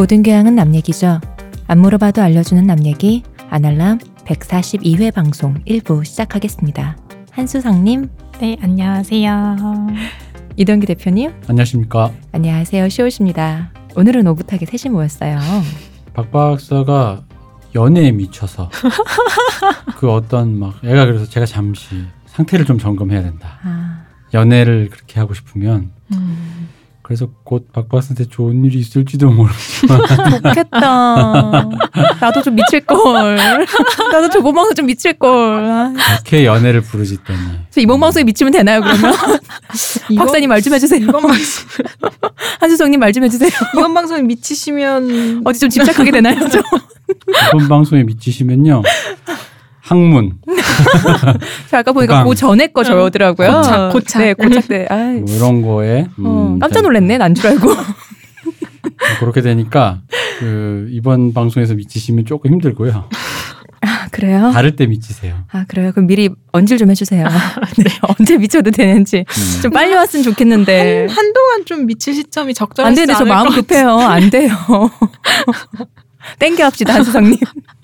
모든 교양은 남 얘기죠. 안 물어봐도 알려주는 남 얘기 아날람 142회 방송 1부 시작하겠습니다. 한수성님, 네, 안녕하세요. 이동기 대표님, 안녕하십니까. 안녕하세요. 시옷입니다. 오늘은 오붓하게 셋이 모였어요. 박 박사가 연애에 미쳐서 그 어떤 막 애가 그래서 제가 잠시 상태를 좀 점검해야 된다. 아, 연애를 그렇게 하고 싶으면 음, 그래서 곧 박 박사한테 좋은 일이 있을지도 모르. 좋겠다. 나도 좀 미칠 걸. 나도 저번 방송 좀 미칠걸. 아, 그렇게 연애를 부르짖더니 저 이번 방송에 미치면 되나요, 그러면? 이번- 박사님 말 좀 해주세요. 이번 방송 한수성님 말 좀 해주세요. 이번 방송에 미치시면 어디 좀 집착하게 되나요, 저? 이번 방송에 미치시면요 학문 저 아까 보니까. 그 전에 거 저더라고요. 고착, 고착. 네, 고착 때. 아, 뭐 이런 거에 음, 어, 깜짝 놀랐네, 난 줄 알고. 그렇게 되니까 그 이번 방송에서 미치시면 조금 힘들고요. 아, 그래요? 다를 때 미치세요. 아, 그래요? 그럼 미리 언질 좀 해주세요. 네, 언제 미쳐도 되는지. 음. 좀 빨리 왔으면 좋겠는데. 한, 한동안 좀 미칠 시점이 적절하지 안 되는데 저 않을 마음 것 급해요. 안 돼요. 땡겨 합시다, 한수성님.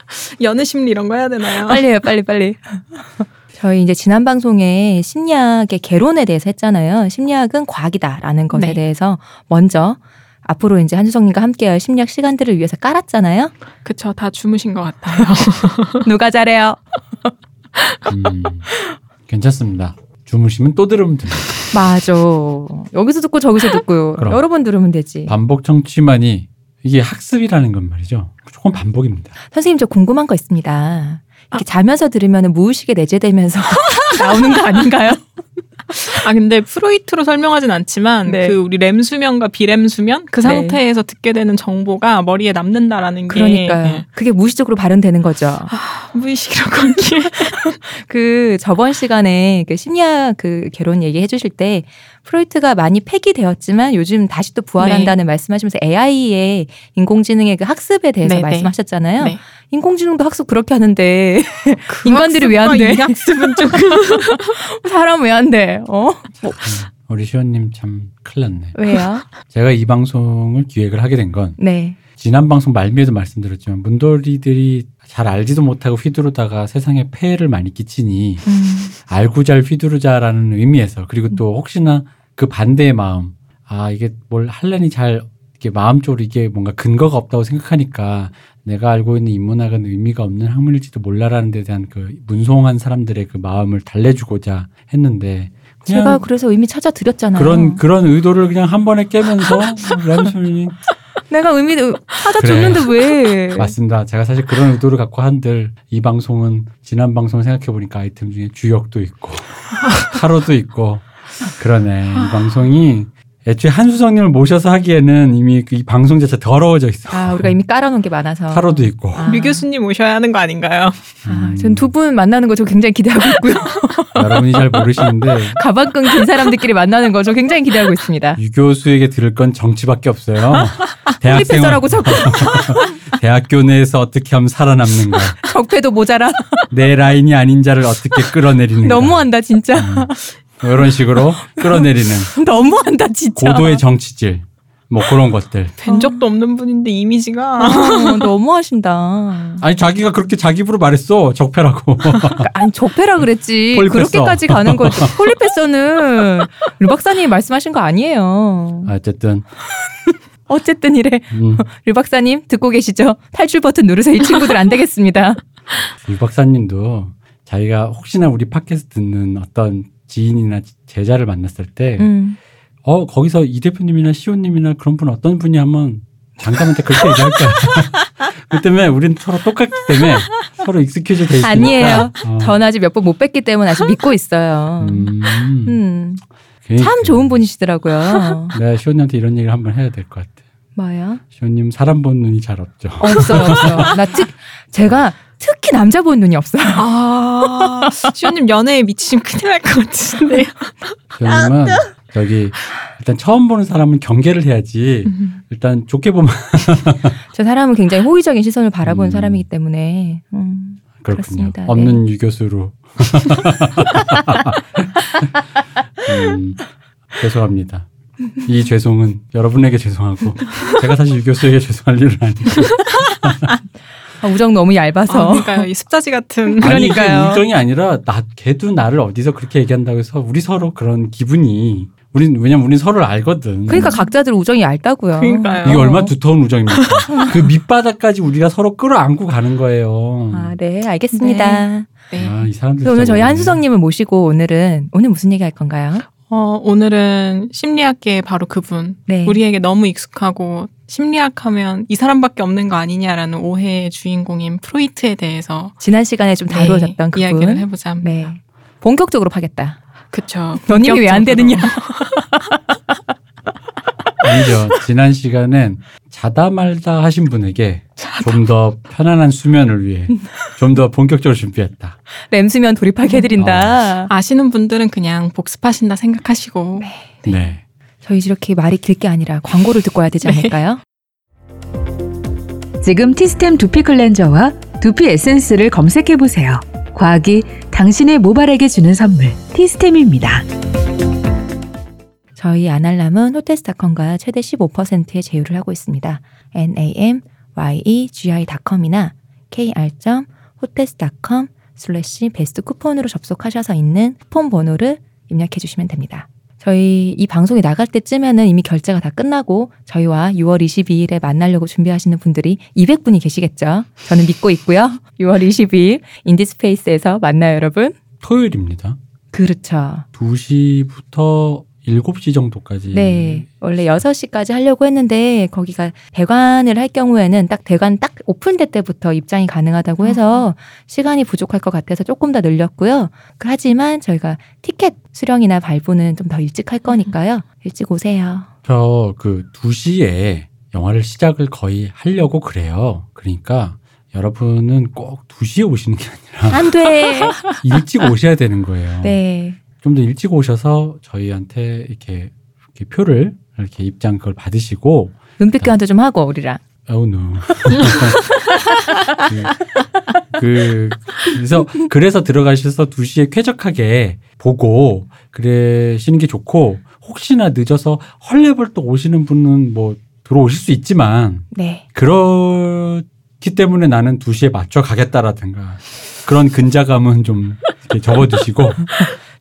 같- 연애 심리 이런 거 해야 되나요? 빨리 해요, 빨리, 빨리. 저희 이제 지난 방송에 심리학의 개론에 대해서 했잖아요. 심리학은 과학이다라는 것에 네. 대해서 먼저 앞으로 이제 한수성님과 함께할 심리학 시간들을 위해서 깔았잖아요. 그쵸, 다 주무신 것 같아요. 누가 잘해요? 음, 괜찮습니다. 주무시면 또 들으면 됩니다. 맞아. 여기서 듣고 저기서 듣고. 여러 번 들으면 되지. 반복 청취만이 이게 학습이라는 건 말이죠. 조금 반복입니다. 선생님 저 궁금한 거 있습니다. 이렇게 자면서 들으면 무의식에 내재되면서 나오는 거 아닌가요? 아, 근데 프로이트로 설명하진 않지만, 네. 그 우리 렘 수면과 비렘 수면? 그 네. 상태에서 듣게 되는 정보가 머리에 남는다라는 게. 그러니까요. 예. 그게 무의식적으로 발현되는 거죠. 무의식이라고 하기에. 그 저번 시간에 그 심리학 그 개론 얘기해 주실 때 프로이트가 많이 폐기되었지만 요즘 다시 또 부활한다는 말씀하시면서 AI의 인공지능의 그 학습에 대해서 네, 네. 말씀하셨잖아요. 네. 인공지능도 학습 그렇게 하는데 그 인간들이 왜 안 돼? 이 학습은 조금. 사람 왜 안 돼? 어? 우리 시원님 참 큰일 났네. 왜요? 제가 이 방송을 기획을 하게 된 건 네. 지난 방송 말미에도 말씀드렸지만 문돌이들이 잘 알지도 못하고 휘두르다가 세상에 폐해를 많이 끼치니 음. 알고 잘 휘두르자라는 의미에서 그리고 또 혹시나 그 반대의 마음 아 이게 뭘 할래니 잘 이렇게 마음적으로 이게 뭔가 근거가 없다고 생각하니까 내가 알고 있는 인문학은 의미가 없는 학문일지도 몰라라는 데 대한 그 문송한 사람들의 그 마음을 달래주고자 했는데 제가 그래서 의미 찾아 드렸잖아요. 그런 그런 의도를 그냥 한 번에 깨면서 램수이 내가 의미 찾아 줬는데 왜? 맞습니다. 제가 사실 그런 의도를 갖고 한들 이 방송은 지난 방송 생각해 보니까 아이템 중에 주역도 있고 타로도 있고 그러네. 이 방송이 애초에 한수성님을 모셔서 하기에는 이미 그이 방송 자체 더러워져 있어. 아, 우리가 이미 깔아놓은 게 많아서. 타로도 있고. 아. 류 교수님 오셔야 하는 거 아닌가요? 아, 전두 분 만나는 거 저 굉장히 기대하고 있고요. 여러분이 잘 모르시는데 가방 끈 긴 사람들끼리 만나는 거 저 굉장히 기대하고 있습니다. 유 교수에게 들을 건 정치밖에 없어요. 대학생활 폴리페서라고 자꾸 대학교 내에서 어떻게 하면 살아남는가. 적폐도 모자라. 내 라인이 아닌 자를 어떻게 끌어내리는가. 너무한다 진짜. 음, 이런 식으로 끌어내리는 너무한다 진짜. 고도의 정치질 뭐 그런 것들. 뵌 적도 없는 분인데 이미지가. 아, 너무하신다. 아니 자기가 그렇게 자기 입으로 말했어 적폐라고. 아니 적폐라 그랬지. 폴리페서. 그렇게까지 가는 거지. 폴리페서는 류 박사님이 말씀하신 거 아니에요. 어쨌든 어쨌든 이래. 음, 류 박사님 듣고 계시죠? 탈출 버튼 누르세요. 이 친구들 안 되겠습니다. 유 박사님도 자기가 혹시나 우리 팟캐스트 듣는 어떤 지인이나 제자를 만났을 때, 음. 어 거기서 이 대표님이나 시호님이나 그런 분 어떤 분이 하면 장감한테 그렇게 얘기할 거야. 그 때문에 우린 서로 똑같기 때문에 서로 excuse 돼 있으니까. 아니에요. 어. 전 아직 몇 번 못 뵀기 때문에 아직 믿고 있어요. 음, 음. 참 좋은 분이시더라고요. 내가 시호님한테 이런 얘기를 한번 해야 될 것 같아. 뭐요? 시호님 사람 본 눈이 잘 없죠. 없어요, 없어요. 나 특, 제가 특히 남자 본 눈이 없어요. 아, 시원님 연애에 미치면 큰일 날 것 같은데. 시호님은 저기 일단 처음 보는 사람은 경계를 해야지. 음. 일단 좋게 보면 저 사람은 굉장히 호의적인 시선을 바라보는 음. 사람이기 때문에. 음. 그렇군요. 그렇습니다. 없는 유교수로. 음, 죄송합니다. 이 죄송은 여러분에게 죄송하고 제가 사실 유 교수에게 죄송할 일은 아니고 아, 우정 너무 아, 얇아서. 그러니까요. 이 습자지 같은. 아니 이게 그러니까요. 우정이 아니라 나 걔도 나를 어디서 그렇게 얘기한다고 해서 우리 서로 그런 기분이 우린 왜냐면 우린 서로를 알거든. 그러니까 각자들 우정이 얇다고요. 그러니까요. 이게 얼마나 두터운 우정입니까? 그 밑바닥까지 우리가 서로 끌어안고 가는 거예요. 아, 네, 알겠습니다. 네. 아, 이 사람들. 오늘 저희. 한수성님을 모시고 오늘은 오늘 무슨 얘기 할 건가요? 어, 오늘은 심리학계의 바로 그분. 네. 우리에게 너무 익숙하고 심리학 하면 이 사람밖에 없는 거 아니냐라는 오해의 주인공인 프로이트에 대해서 지난 시간에 좀 다루어졌던 네, 이야기를 그분. 해보자 합니다. 네. 본격적으로 파겠다. 그쵸. 너님이 왜 안 되느냐? 아니죠. 지난 시간엔 자다 말다 하신 분에게 좀 더 편안한 수면을 위해 좀 더 본격적으로 준비했다. 램 수면 돌입하게 해드린다. 아시는 분들은 그냥 복습하신다 생각하시고 네. 저희 이렇게 말이 길게 아니라 광고를 듣고 와야 되지 않을까요? 지금 티스템 두피 클렌저와 두피 에센스를 검색해 보세요. 과학이 당신의 모발에게 주는 선물 티스템입니다. 저희 아날람은 호텔스닷컴과 최대 15%의 제휴를 하고 있습니다. namyegi.com이나 kr.hotels.com 슬래시 베스트 쿠폰으로 접속하셔서 있는 쿠폰 번호를 입력해 주시면 됩니다. 저희 이 방송이 나갈 때쯤에는 이미 결제가 다 끝나고 저희와 6월 22일에 만나려고 준비하시는 분들이 200분이 계시겠죠. 저는 믿고 있고요. 6월 22일 인디스페이스에서 만나요, 여러분. 토요일입니다. 그렇죠. 2시부터 7시 정도까지. 네. 원래 6시까지 하려고 했는데 거기가 대관을 할 경우에는 딱 대관 딱 오픈될 때부터 입장이 가능하다고 해서 시간이 부족할 것 같아서 조금 더 늘렸고요. 그 하지만 저희가 티켓 수령이나 발부는 좀 더 일찍 할 거니까요. 일찍 오세요. 저 그 2시에 영화를 시작을 거의 하려고 그래요. 그러니까 여러분은 꼭 2시에 오시는 게 아니라 안 돼. 일찍 오셔야 되는 거예요. 네. 좀 더 일찍 오셔서 저희한테 이렇게, 이렇게 표를 이렇게 입장 그걸 받으시고 눈빛 교환도 좀 하고 우리랑. 어우 노. 그, 그 그래서 그래서 들어가셔서 2시에 쾌적하게 보고 그러시는 게 좋고 혹시나 늦어서 헐레벌떡 오시는 분은 뭐 들어오실 수 있지만 네. 그렇기 때문에 나는 2시에 맞춰 가겠다라든가 그런 근자감은 좀 이렇게 접어두시고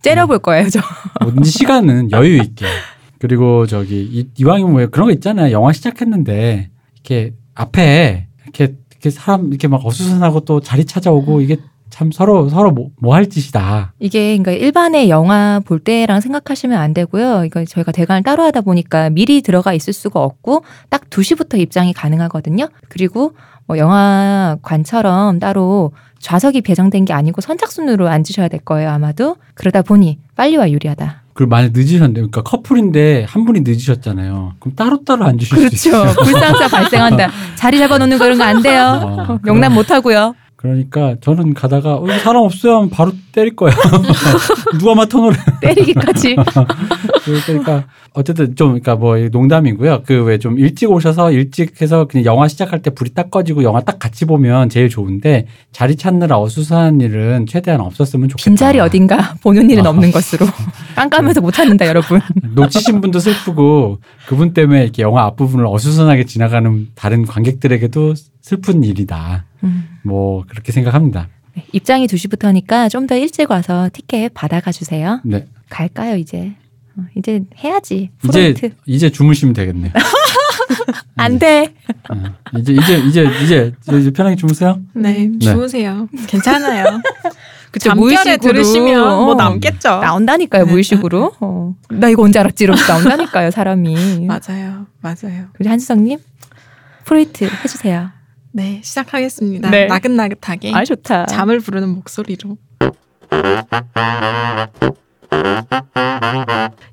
째려볼 거예요, 저. 뭐든지 시간은 여유 있게. 그리고 저기 이, 이왕이면 뭐 그런 거 있잖아요. 영화 시작했는데 이렇게 앞에 이렇게 이렇게 사람 이렇게 막 어수선하고 또 자리 찾아오고 이게 참 서로 서로 뭐, 뭐할 짓이다. 이게 그러니까 일반의 영화 볼 때랑 생각하시면 안 되고요. 이거 저희가 대관을 따로 하다 보니까 미리 들어가 있을 수가 없고 딱 2시부터 입장이 가능하거든요. 그리고 뭐 영화관처럼 따로 좌석이 배정된 게 아니고 선착순으로 앉으셔야 될 거예요, 아마도. 그러다 보니 빨리와 유리하다. 그리고 만약 늦으셨는데 그러니까 커플인데 한 분이 늦으셨잖아요. 그럼 따로따로 앉으실 수 있어요. 그렇죠. 불상사 발생한다. 자리 잡아놓는 그런 거 안 돼요. 어, 용납 못 하고요. 그러니까 저는 가다가 어, 사람 없어요 하면 바로 때릴 거야. 누가 맡아놓으래. 때리기까지. 그러니까 어쨌든 좀 그러니까 뭐 농담이고요. 그 왜 좀 일찍 오셔서 일찍 해서 그냥 영화 시작할 때 불이 딱 꺼지고 영화 딱 같이 보면 제일 좋은데 자리 찾느라 어수선한 일은 최대한 없었으면 좋겠다. 빈자리 어딘가 보는 일은 아. 없는 것으로. 깜깜해서 못 찾는다, 여러분. 놓치신 분도 슬프고 그분 때문에 이렇게 영화 앞부분을 어수선하게 지나가는 다른 관객들에게도 슬픈 일이다. 음. 뭐 그렇게 생각합니다. 네, 입장이 2시부터니까 좀 더 일찍 와서 티켓 받아가 주세요. 네. 갈까요, 이제? 어, 이제 해야지. 이제 프로이트. 이제 주무시면 되겠네요. 안 돼. 어, 이제 이제 이제 이제 이제 편하게 주무세요. 네, 주무세요. 괜찮아요. 그쵸, 잠결에 무의식으로. 들으시면 뭐 어, 남겠죠. 나온다니까요, 무의식으로. 어. 나 이거 언제 알았지? 이러면서 나온다니까요, 사람이. 맞아요, 맞아요. 우리 한수성님, 프로이트 해주세요. 네, 시작하겠습니다. 네. 나긋나긋하게 아, 좋다. 잠을 부르는 목소리로.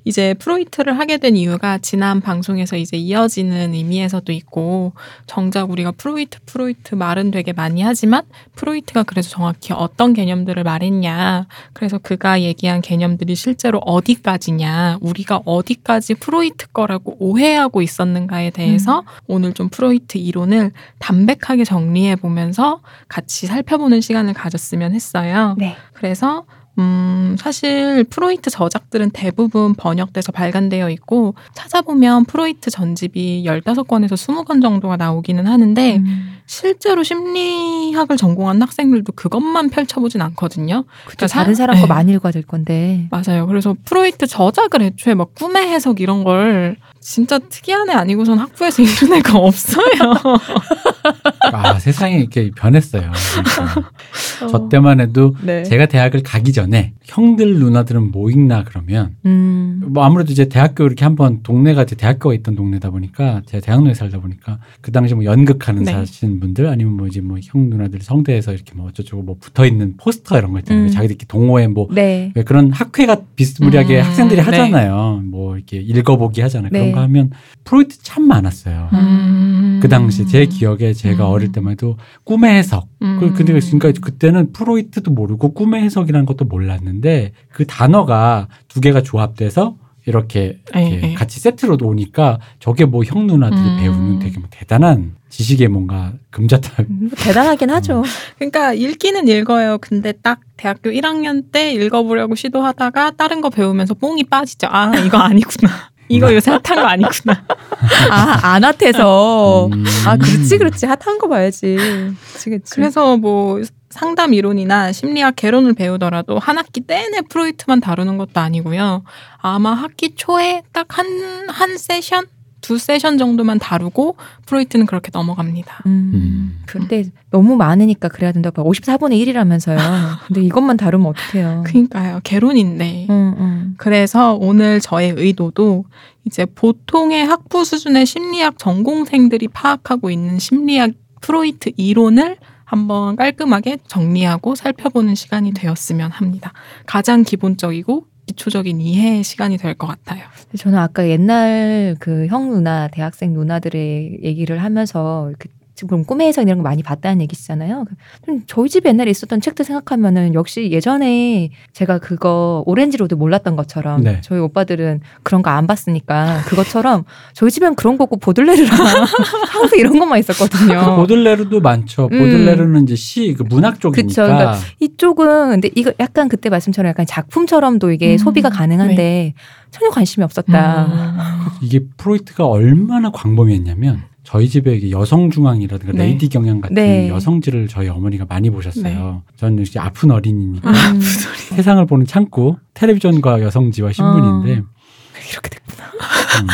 이제 프로이트를 하게 된 이유가 지난 방송에서 이제 이어지는 의미에서도 있고 정작 우리가 프로이트 프로이트 말은 되게 많이 하지만 프로이트가 그래서 정확히 어떤 개념들을 말했냐 그래서 그가 얘기한 개념들이 실제로 어디까지냐 우리가 어디까지 프로이트 거라고 오해하고 있었는가에 대해서 오늘 좀 프로이트 이론을 담백하게 정리해 보면서 같이 살펴보는 시간을 가졌으면 했어요. 네. 그래서 음, 사실 프로이트 저작들은 대부분 번역돼서 발간되어 있고 찾아보면 프로이트 전집이 15권에서 20권 정도가 나오기는 하는데 음. 실제로 심리학을 전공한 학생들도 그것만 펼쳐보진 않거든요. 그쵸, 사- 다른 사람 거 네. 많이 읽어야 될 건데. 맞아요. 그래서 프로이트 저작을 애초에 막 꿈의 해석 이런 걸 진짜 특이한 애 아니고선 학부에서 이런 애가 없어요. 아 세상이 이렇게 변했어요. 진짜. 저 어. 때만 해도 네. 제가 대학을 가기 전에 형들 누나들은 뭐 읽나 그러면 음. 뭐 아무래도 이제 대학교 이렇게 한번 동네가 이제 대학교가 있던 동네다 보니까 제가 대학로에 살다 보니까 그 당시 뭐 연극하는 네. 사시는 분들 아니면 뭐 이제 뭐 형 누나들 성대에서 이렇게 뭐 어쩌고 뭐 붙어 있는 포스터 이런 거 있잖아요. 음. 자기들끼리 동호회 뭐 네. 왜 그런 학회가 비스무리하게 음, 학생들이 네. 하잖아요. 뭐 이렇게 읽어보기 하잖아요. 그런 네. 거 하면 프로이트 참 많았어요. 음. 그 당시 제 기억에 제가 음. 어릴 때만 해도 꿈의 해석. 음. 그 근데 그러니까 그때는 프로이트도 모르고 꿈의 해석이라는 것도 몰랐는데 그 단어가 두 개가 조합돼서 이렇게, 이렇게 예, 예. 같이 세트로 오니까 저게 뭐 형 누나들이 음. 배우는 되게 뭐 대단한 지식의 뭔가 금자탑. 음, 대단하긴 하죠. 그러니까 읽기는 읽어요. 근데 딱 대학교 1학년 때 읽어보려고 시도하다가 다른 거 배우면서 뽕이 빠지죠. 아 이거 아니구나. 이거 요새 핫한 거 아니구나. 아, 안 핫해서. 음. 아, 그렇지, 그렇지. 핫한 거 봐야지. 그치, 그치. 그래서 뭐 상담 이론이나 심리학 개론을 배우더라도 한 학기 내내 프로이트만 다루는 것도 아니고요. 아마 학기 초에 딱 한 한 세션 두 세션 정도만 다루고 프로이트는 그렇게 넘어갑니다. 음. 음. 근데 너무 많으니까 그래야 된다고. 54분의 1이라면서요. 근데 이것만 다루면 어떡해요. 그러니까요. 개론인데. 응, 응. 그래서 오늘 저의 의도도 이제 보통의 학부 수준의 심리학 전공생들이 파악하고 있는 심리학 프로이트 이론을 한번 깔끔하게 정리하고 살펴보는 시간이 되었으면 합니다. 가장 기본적이고 기초적인 이해의 시간이 될 것 같아요. 저는 아까 옛날 그 형 누나, 대학생 누나들의 얘기를 하면서 그 지금 꿈의 해석 이런 거 많이 봤다는 얘기시잖아요. 좀 저희 집에 옛날에 있었던 책들 생각하면은 역시 예전에 제가 그거 오렌지 로드 몰랐던 것처럼 네. 저희 오빠들은 그런 거 안 봤으니까 그것처럼 저희 집엔 그런 거고 보들레르랑 항상 이런 것만 있었거든요. 보들레르도 많죠. 음. 보들레르는 이제 시, 그 문학 쪽이니까. 그쵸, 그러니까 이쪽은 근데 이거 약간 그때 말씀처럼 약간 작품처럼도 이게 음, 소비가 가능한데 전혀 관심이 없었다. 음. 이게 프로이트가 얼마나 광범위했냐면 저희 집에 이게 여성 중앙이라든가 네. 레이디 경향 같은 네. 여성지를 저희 어머니가 많이 보셨어요. 저는 이제 아픈 어린이니까 음. 세상을 보는 창구, 텔레비전과 여성지와 신문인데 어. 이렇게 됐구나. 음,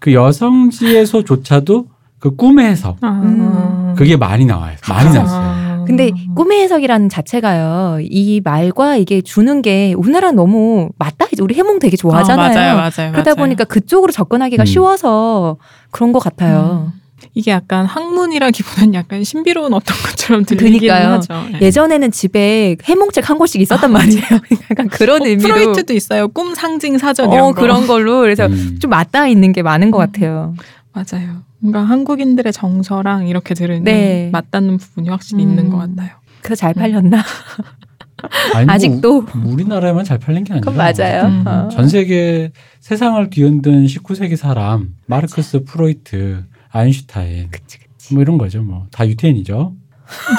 그 여성지에서조차도 그 꿈의 해석 아. 그게 많이 나와요. 많이 나왔어요. 아. 근데 꿈의 해석이라는 자체가요. 이 말과 이게 주는 게 우리나라 너무 맞다. 이제 우리 해몽 되게 좋아하잖아요. 아, 맞아요, 맞아요. 그러다 맞아요. 보니까 그쪽으로 접근하기가 음. 쉬워서 그런 것 같아요. 음. 이게 약간 학문이라기보다는 약간 신비로운 어떤 것처럼 들리기는 그러니까요. 하죠. 네. 예전에는 집에 해몽책 한 권씩 있었단 말이에요. 약간 그런 어, 의미로. 프로이트도 있어요. 꿈 상징 사전 이런 어, 거. 그런 걸로. 그래서 음. 좀 맞닿아 있는 게 많은 것 음. 같아요. 맞아요. 뭔가 한국인들의 정서랑 이렇게 들으니 네. 맞닿는 부분이 확실히 음. 있는 것 같아요. 그래서 잘 팔렸나? 아니, 뭐 아직도. 우- 우리나라에만 잘 팔린 게 아니라 그건 맞아요. 음. 어. 전 세계 세상을 뒤흔든 19세기 사람 마르크스, 프로이트, 아인슈타인 그치, 그치. 뭐 이런 거죠. 뭐 다 유태인이죠.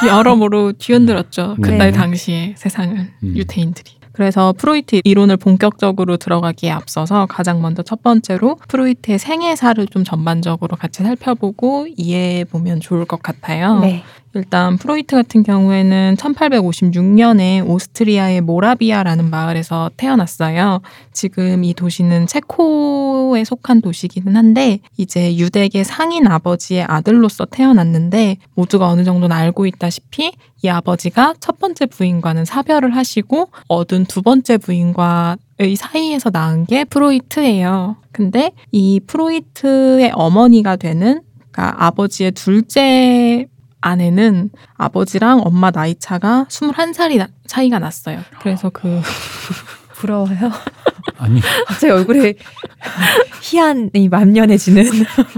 여러모로 뒤흔들었죠. 네. 그날 당시의 세상을 음. 유태인들이. 그래서 프로이트 이론을 본격적으로 들어가기에 앞서서 가장 먼저 첫 번째로 프로이트의 생애사를 좀 전반적으로 같이 살펴보고 이해해 보면 좋을 것 같아요. 네. 일단 프로이트 같은 경우에는 1856년에 오스트리아의 모라비아라는 마을에서 태어났어요. 지금 이 도시는 체코에 속한 도시기는 한데 이제 유대계 상인 아버지의 아들로서 태어났는데 모두가 어느 정도는 알고 있다시피 이 아버지가 첫 번째 부인과는 사별을 하시고 얻은 두 번째 부인과 의 사이에서 낳은 게 프로이트예요. 근데 이 프로이트의 어머니가 되는 그러니까 아버지의 둘째 아내는 아버지랑 엄마 나이 차가 21살이 차이가 났어요. 그래서 그 부러워요. 아니 갑자기 얼굴에 희한이 만연해지는.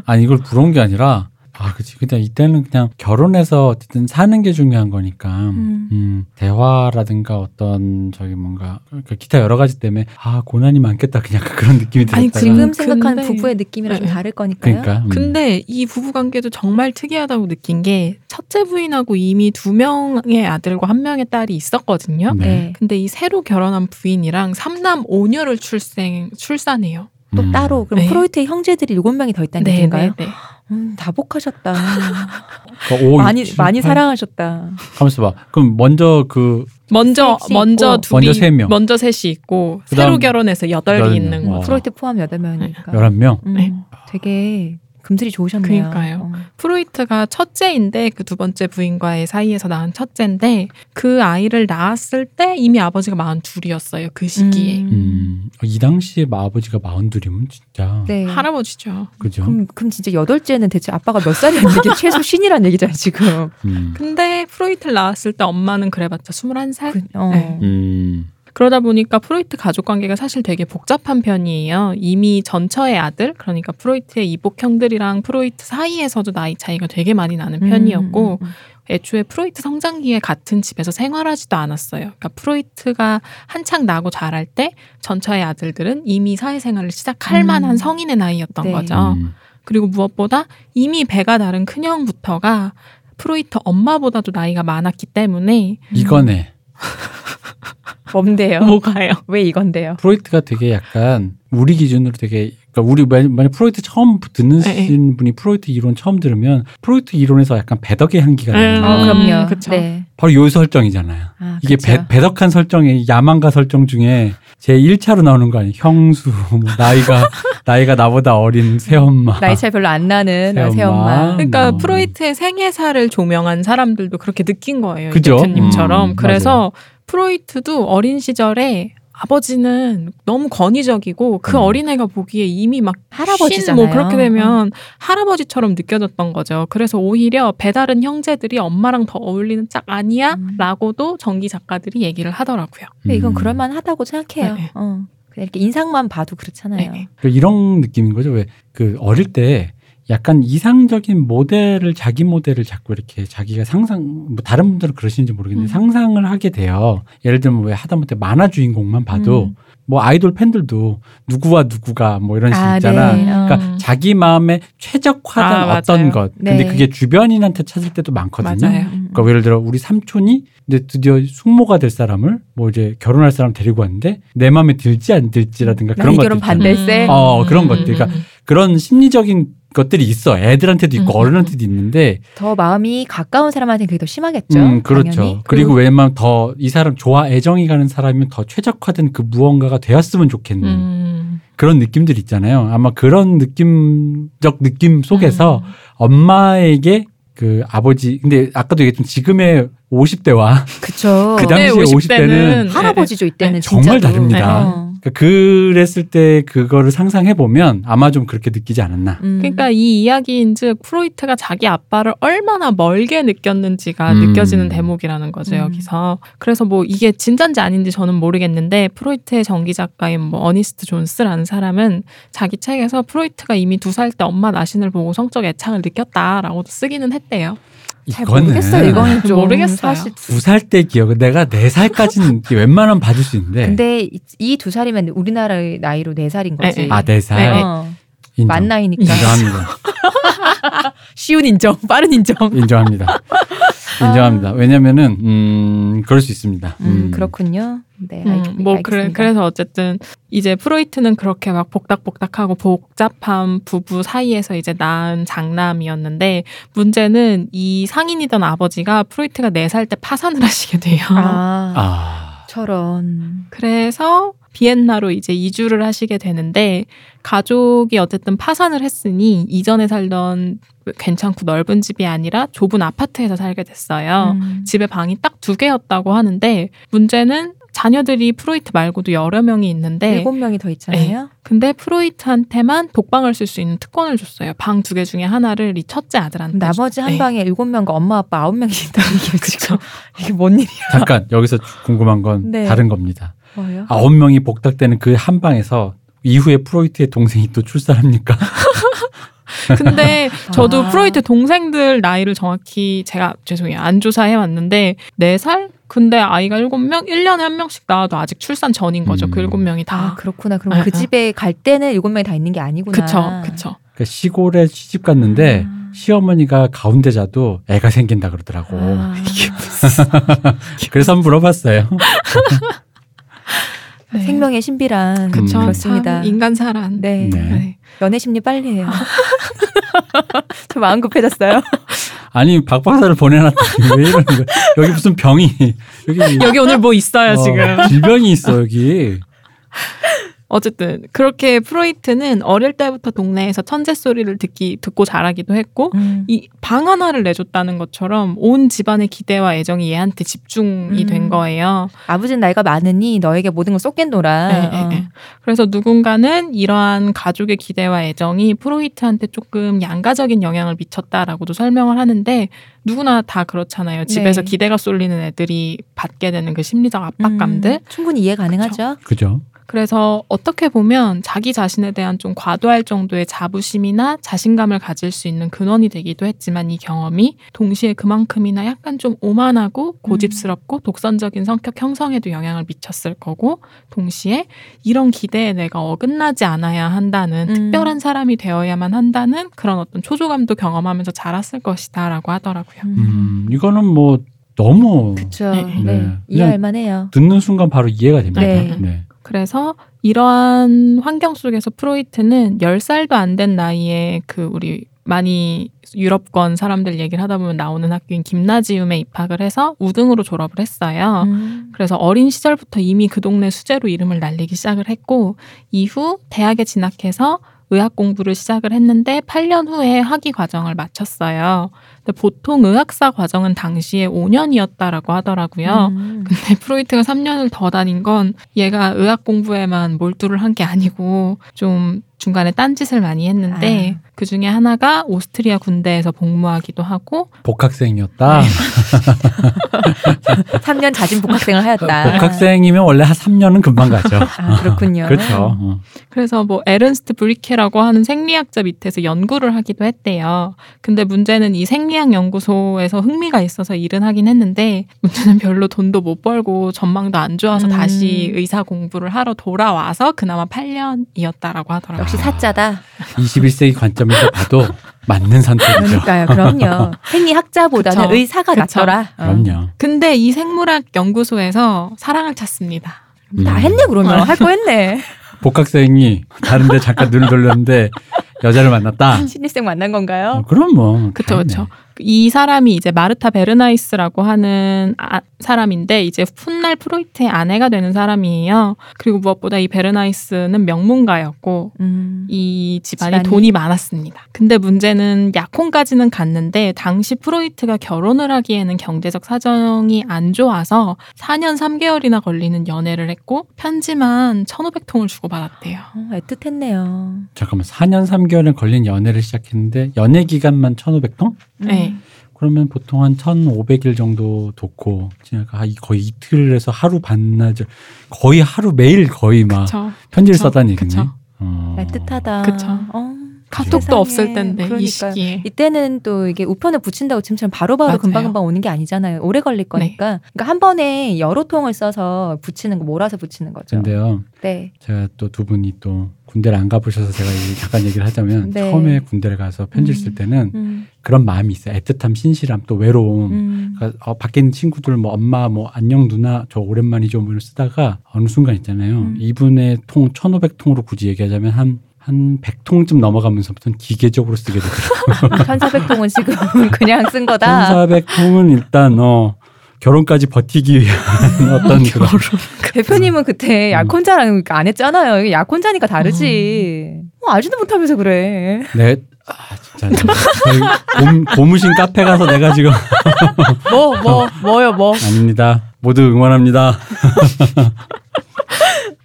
아니 이걸 부러운 게 아니라 아, 그치. 그냥 이때는 그냥 결혼해서 어쨌든 사는 게 중요한 거니까, 음, 음. 대화라든가 어떤 저기 뭔가 그러니까 기타 여러 가지 때문에 아 고난이 많겠다 그냥 그런 느낌이 아니, 들었다가 지금 근데- 생각하는 부부의 느낌이랑 좀 네. 다를 거니까요. 그러니까 음. 근데 이 부부 관계도 정말 특이하다고 느낀 게 첫째 부인하고 이미 두 명의 아들과 한 명의 딸이 있었거든요. 네. 네. 근데 이 새로 결혼한 부인이랑 삼남 오녀를 출생 출산해요. 또 음. 따로 그럼 네. 프로이트의 형제들이 일곱 명이 더 있다는 얘기인가요? 네. 음, 다복하셨다. 그러니까 오, 많이 육, 많이 팔- 사랑하셨다. 가만있어 봐. 그럼 먼저 그 먼저 먼저 있고. 둘이 먼저 세 명. 먼저 셋이 있고 새로 결혼해서 여덟이 여덟 있는 명. 거. 와. 프로이트 포함 여덟 명이니까. 11명. 음, 네. 되게 금슬이 좋으셨네요. 그러니까요. 어. 프로이트가 첫째인데 그 두 번째 부인과의 사이에서 낳은 첫째인데 그 아이를 낳았을 때 이미 아버지가 마흔 둘이었어요. 그 시기에 음. 음. 이 당시에 아버지가 마흔둘이면 진짜 네. 할아버지죠. 그죠? 그럼, 그럼 진짜 여덟째는 대체 아빠가 몇 살이었는데 이게 최소 쉰이란 얘기잖아요 지금. 음. 근데 프로이트를 낳았을 때 엄마는 그래봤자 21살? 그, 어. 네. 음. 그러다 보니까 프로이트 가족 관계가 사실 되게 복잡한 편이에요. 이미 전처의 아들, 그러니까 프로이트의 이복 형들이랑 프로이트 사이에서도 나이 차이가 되게 많이 나는 편이었고, 음, 음, 애초에 프로이트 성장기에 같은 집에서 생활하지도 않았어요. 그러니까 프로이트가 한창 나고 자랄 때 전처의 아들들은 이미 사회생활을 시작할 음. 만한 성인의 나이였던 네. 거죠. 음. 그리고 무엇보다 이미 배가 다른 큰형부터가 프로이트 엄마보다도 나이가 많았기 때문에 이거네. 뭔데요? 뭐가요? 왜 이건데요? 프로이트가 되게 약간 우리 기준으로 되게 그러니까 우리 만- 만약 프로이트 처음 듣는 네. 분이 프로이트 이론 처음 들으면 프로이트 이론에서 약간 배덕의 향기가 음. 나요. 어, 그럼요. 그쵸. 네. 바로 요 설정이잖아요. 아, 이게 그쵸. 배, 배덕한 설정의 야망가 설정 중에 제 1차로 나오는 거 아니에요? 형수, 뭐 나이가 나이가 나보다 어린 새엄마. 나이 차이 별로 안 나는 새엄마. 새엄마. 그러니까 뭐. 프로이트의 생애사를 조명한 사람들도 그렇게 느낀 거예요. 이 그죠? 대표님처럼. 음, 그래서 프로이트도 어린 시절에 아버지는 너무 권위적이고 그 음. 어린애가 보기에 이미 막 할아버지잖아요. 신, 뭐 그렇게 되면 할아버지처럼 느껴졌던 거죠. 그래서 오히려 배다른 형제들이 엄마랑 더 어울리는 짝 아니야? 음. 라고도 전기 작가들이 얘기를 하더라고요. 근데 이건 음. 그럴만하다고 생각해요. 네. 어. 그냥 이렇게 인상만 봐도 그렇잖아요. 네. 그 이런 느낌인 거죠. 왜 그 어릴 때 약간 이상적인 모델을 자기 모델을 자꾸 이렇게 자기가 상상 뭐 다른 분들은 그러시는지 모르겠는데 음. 상상을 하게 돼요. 예를 들면 왜 하다못해 만화 주인공만 봐도 음. 뭐 아이돌 팬들도 누구와 누구가 뭐 이런 식 아, 있잖아. 네. 어. 그러니까 자기 마음에 최적화된 아, 어떤 맞아요. 것. 네. 근데 그게 주변인한테 찾을 때도 많거든요. 맞아요. 음. 그러니까 예를 들어 우리 삼촌이 이제 드디어 숙모가 될 사람을 뭐 이제 결혼할 사람 데리고 왔는데 내 마음에 들지 안 들지라든가 그런 나이 것들 결혼. 반대세. 어, 그런 것들. 그러니까 음. 그런 심리적인 것들이 있어. 애들한테도 있고 음. 어른한테도 있는데 더 마음이 가까운 사람한테 그게 더 심하겠죠. 음, 그렇죠. 당연히. 그리고 왜냐면 더 이 사람 좋아 애정이 가는 사람이면 더 최적화된 그 무언가가 되었으면 좋겠는 음. 그런 느낌들 있잖아요. 아마 그런 느낌적 느낌 속에서 음. 엄마에게 그 아버지 근데 아까도 얘기했지만 지금의 50대와 그쵸. 그 당시에 50대는 할아버지죠 이때는 정말 진짜로. 다릅니다. 어. 그러니까 그랬을 때 그거를 상상해 보면 아마 좀 그렇게 느끼지 않았나. 음. 그러니까 이 이야기인즉 프로이트가 자기 아빠를 얼마나 멀게 느꼈는지가 음. 느껴지는 대목이라는 거죠 음. 여기서. 그래서 뭐 이게 진짠지 아닌지 저는 모르겠는데 프로이트의 전기 작가인 뭐 어니스트 존스라는 사람은 자기 책에서 프로이트가 이미 두 살 때 엄마 나신을 보고 성적 애착을 느꼈다라고도 쓰기는 했대요. 잘 이거는 모르겠어요. 이거는 좀 모르겠어요. 사실 두 살 때 기억은 내가 네 살까지는 웬만하면 봐줄 수 있는데 근데 이 두 살이면 우리나라의 나이로 네 살인 거지. 네, 네. 아네 살. 어, 인정. 만 나이니까. 인정합니다. 쉬운 인정, 빠른 인정. 인정합니다. 인정합니다. 왜냐면은 음 그럴 수 있습니다. 음, 그렇군요. 네, 음, 알, 뭐. 그래 그래서 어쨌든 이제 프로이트는 그렇게 막 복닥복닥하고 복잡한 부부 사이에서 이제 낳은 장남이었는데 문제는 이 상인이던 아버지가 프로이트가 네 살 때 파산을 하시게 돼요. 아, 아 저런. 그래서 비엔나로 이제 이주를 하시게 되는데 가족이 어쨌든 파산을 했으니 이전에 살던 괜찮고 넓은 집이 아니라 좁은 아파트에서 살게 됐어요. 음. 집에 방이 딱 두 개였다고 하는데 문제는 자녀들이 프로이트 말고도 여러 명이 있는데 일곱 명이 더 있잖아요. 근데 프로이트한테만 독방을 쓸 수 있는 특권을 줬어요. 방 두 개 중에 하나를 이 첫째 아들한테. 나머지 한 네. 방에 일곱 명과 엄마 아빠 아홉 명이 있다는 게 지금 이게 뭔 일이야? 잠깐 여기서 궁금한 건 네. 다른 겁니다. 뭐요? 아홉 명이 복닥되는 그 한 방에서 이후에 프로이트의 동생이 또 출산합니까? 근데 저도 아. 프로이트 동생들 나이를 정확히 제가 죄송해요. 안 조사해 왔는데 4살? 근데 아이가 7명? 1년에 한 명씩 나와도 아직 출산 전인 거죠. 음. 그 7명이 아, 다. 그렇구나. 그럼 아, 그 아. 집에 갈 때는 일곱 명이 다 있는 게 아니구나. 그쵸, 그쵸. 그러니까 시골에 시집 갔는데 아. 시어머니가 가운데 자도 애가 생긴다 그러더라고. 아. 그래서 한번 물어봤어요. 네. 생명의 신비란 그쵸. 그렇습니다. 참 인간사란. 네. 네. 네. 연애 심리 빨리 해요. 저 마음 급해졌어요. 아니 박 박사를 보내놨더니 왜 이러는 거야? 여기 무슨 병이 여기 여기 오늘 뭐 있어요, 어, 지금. 질병이 있어 여기. 어쨌든 그렇게 프로이트는 어릴 때부터 동네에서 천재 소리를 듣기 듣고 자라기도 했고 음. 이방 하나를 내줬다는 것처럼 온 집안의 기대와 애정이 얘한테 집중이 음. 된 거예요. 아버지는 나이가 많으니 너에게 모든 걸 쏟겠노라. 네, 어. 네, 네. 그래서 누군가는 이러한 가족의 기대와 애정이 프로이트한테 조금 양가적인 영향을 미쳤다라고도 설명을 하는데 누구나 다 그렇잖아요. 집에서 네. 기대가 쏠리는 애들이 받게 되는 그 심리적 압박감들. 음, 충분히 이해 가능하죠. 그죠? 그래서 어떻게 보면 자기 자신에 대한 좀 과도할 정도의 자부심이나 자신감을 가질 수 있는 근원이 되기도 했지만 이 경험이 동시에 그만큼이나 약간 좀 오만하고 고집스럽고 독선적인 성격 형성에도 영향을 미쳤을 거고 동시에 이런 기대에 내가 어긋나지 않아야 한다는 음. 특별한 사람이 되어야만 한다는 그런 어떤 초조감도 경험하면서 자랐을 것이다라고 하더라고요. 음 이거는 뭐 너무 그렇죠. 네. 네. 네. 이해할 만해요. 듣는 순간 바로 이해가 됩니다. 네. 네. 그래서 이러한 환경 속에서 프로이트는 10살도 안 된 나이에 그 우리 많이 유럽권 사람들 얘기를 하다 보면 나오는 학교인 김나지움에 입학을 해서 우등으로 졸업을 했어요. 음. 그래서 어린 시절부터 이미 그 동네 수재로 이름을 날리기 시작을 했고 이후 대학에 진학해서 의학 공부를 시작을 했는데 8년 후에 학위 과정을 마쳤어요. 근데 보통 의학사 과정은 당시에 5년이었다라고 하더라고요. 음. 근데 프로이트가 3년을 더 다닌 건 얘가 의학 공부에만 몰두를 한 게 아니고 좀 중간에 딴짓을 많이 했는데 아. 그 중에 하나가 오스트리아 군대에서 복무하기도 하고 복학생이었다. 네. 3년 자진 복학생을 하였다. 복학생이면 원래 한 3년은 금방 가죠. 아, 그렇군요. 그렇죠. 어. 그래서 뭐 에른스트 브리케라고 하는 생리학자 밑에서 연구를 하기도 했대요. 근데 문제는 이 생리 학 연구소에서 흥미가 있어서 일은 하긴 했는데 문제는 별로 돈도 못 벌고 전망도 안 좋아서 음. 다시 의사 공부를 하러 돌아와서 그나마 8년이었다라고 하더라고요. 역시 사자다. 21세기 관점에서 봐도 맞는 선택이죠. 그러니까요. 그럼요. 생리학자보다는 그쵸. 의사가 그쵸. 낫더라. 어. 그럼요. 근데 이 생물학 연구소에서 사랑을 찾습니다. 다 음. 했네 그러면 할 거 했네. 복학생이 다른데 잠깐 눈을 돌렸는데 여자를 만났다. 신입생 만난 건가요? 어, 그럼 뭐. 그쵸, 다행이네. 이 사람이 이제 마르타 베르나이스라고 하는 아- 사람인데 이제 훗날 프로이트의 아내가 되는 사람이에요. 그리고 무엇보다 이 베르나이스는 명문가였고 음. 이 집안이, 집안이? 돈이 많았습니다. 근데 문제는 약혼까지는 갔는데 당시 프로이트가 결혼을 하기에는 경제적 사정이 안 좋아서 4년 3개월이나 걸리는 연애를 했고 편지만 1,500통을 주고받았대요. 어, 애틋했네요. 잠깐만 4년 3개월에 걸린 연애를 시작했는데 연애 기간만 1,500통? 음. 네. 그러면 보통 한 1,500일 정도 뒀고 거의 이틀에서 하루 반나절 거의 하루 매일 거의 막 그쵸. 편지를 그쵸. 썼다는 얘기네. 그쵸. 어. 애틋하다. 그쵸. 어, 카톡도 세상에. 없을 텐데 이 그러니까요. 시기에. 이때는 또 이게 우편을 붙인다고 지금처럼 바로바로. 금방금방 오는 게 아니잖아요. 오래 걸릴 거니까. 그러니까 한 번에 여러 통을 써서 붙이는 거 몰아서 붙이는 거죠. 근데요, 네. 제가 또 두 분이 또 군대를 안 가보셔서 제가 이- 잠깐 얘기를 하자면 네. 처음에 군대를 가서 편지를 음. 쓸 때는 음, 그런 마음이 있어요. 애틋함, 신실함, 또 외로움. 음. 그러니까 어, 밖에 있는 친구들 뭐 엄마 뭐 안녕 누나 저 오랜만이죠 뭐 쓰다가 어느 순간 있잖아요. 음. 이분의 통 1500통으로 굳이 얘기하자면 한 한 100통쯤 넘어가면서부터는 기계적으로 쓰게 되더라고요. 1400통은 지금 그냥 쓴 거다. 1400통은 일단 어 결혼까지 버티기 위한 어떤 그런 대표님은 그때 음. 약혼자랑 안 했잖아요. 이게 약혼자니까 다르지. 어, 알지도 못하면서 그래. 네. 아, 진짜. 고, 고무신 카페 가서 내가 지금 뭐, 뭐, 뭐요, 뭐. 아닙니다. 모두 응원합니다.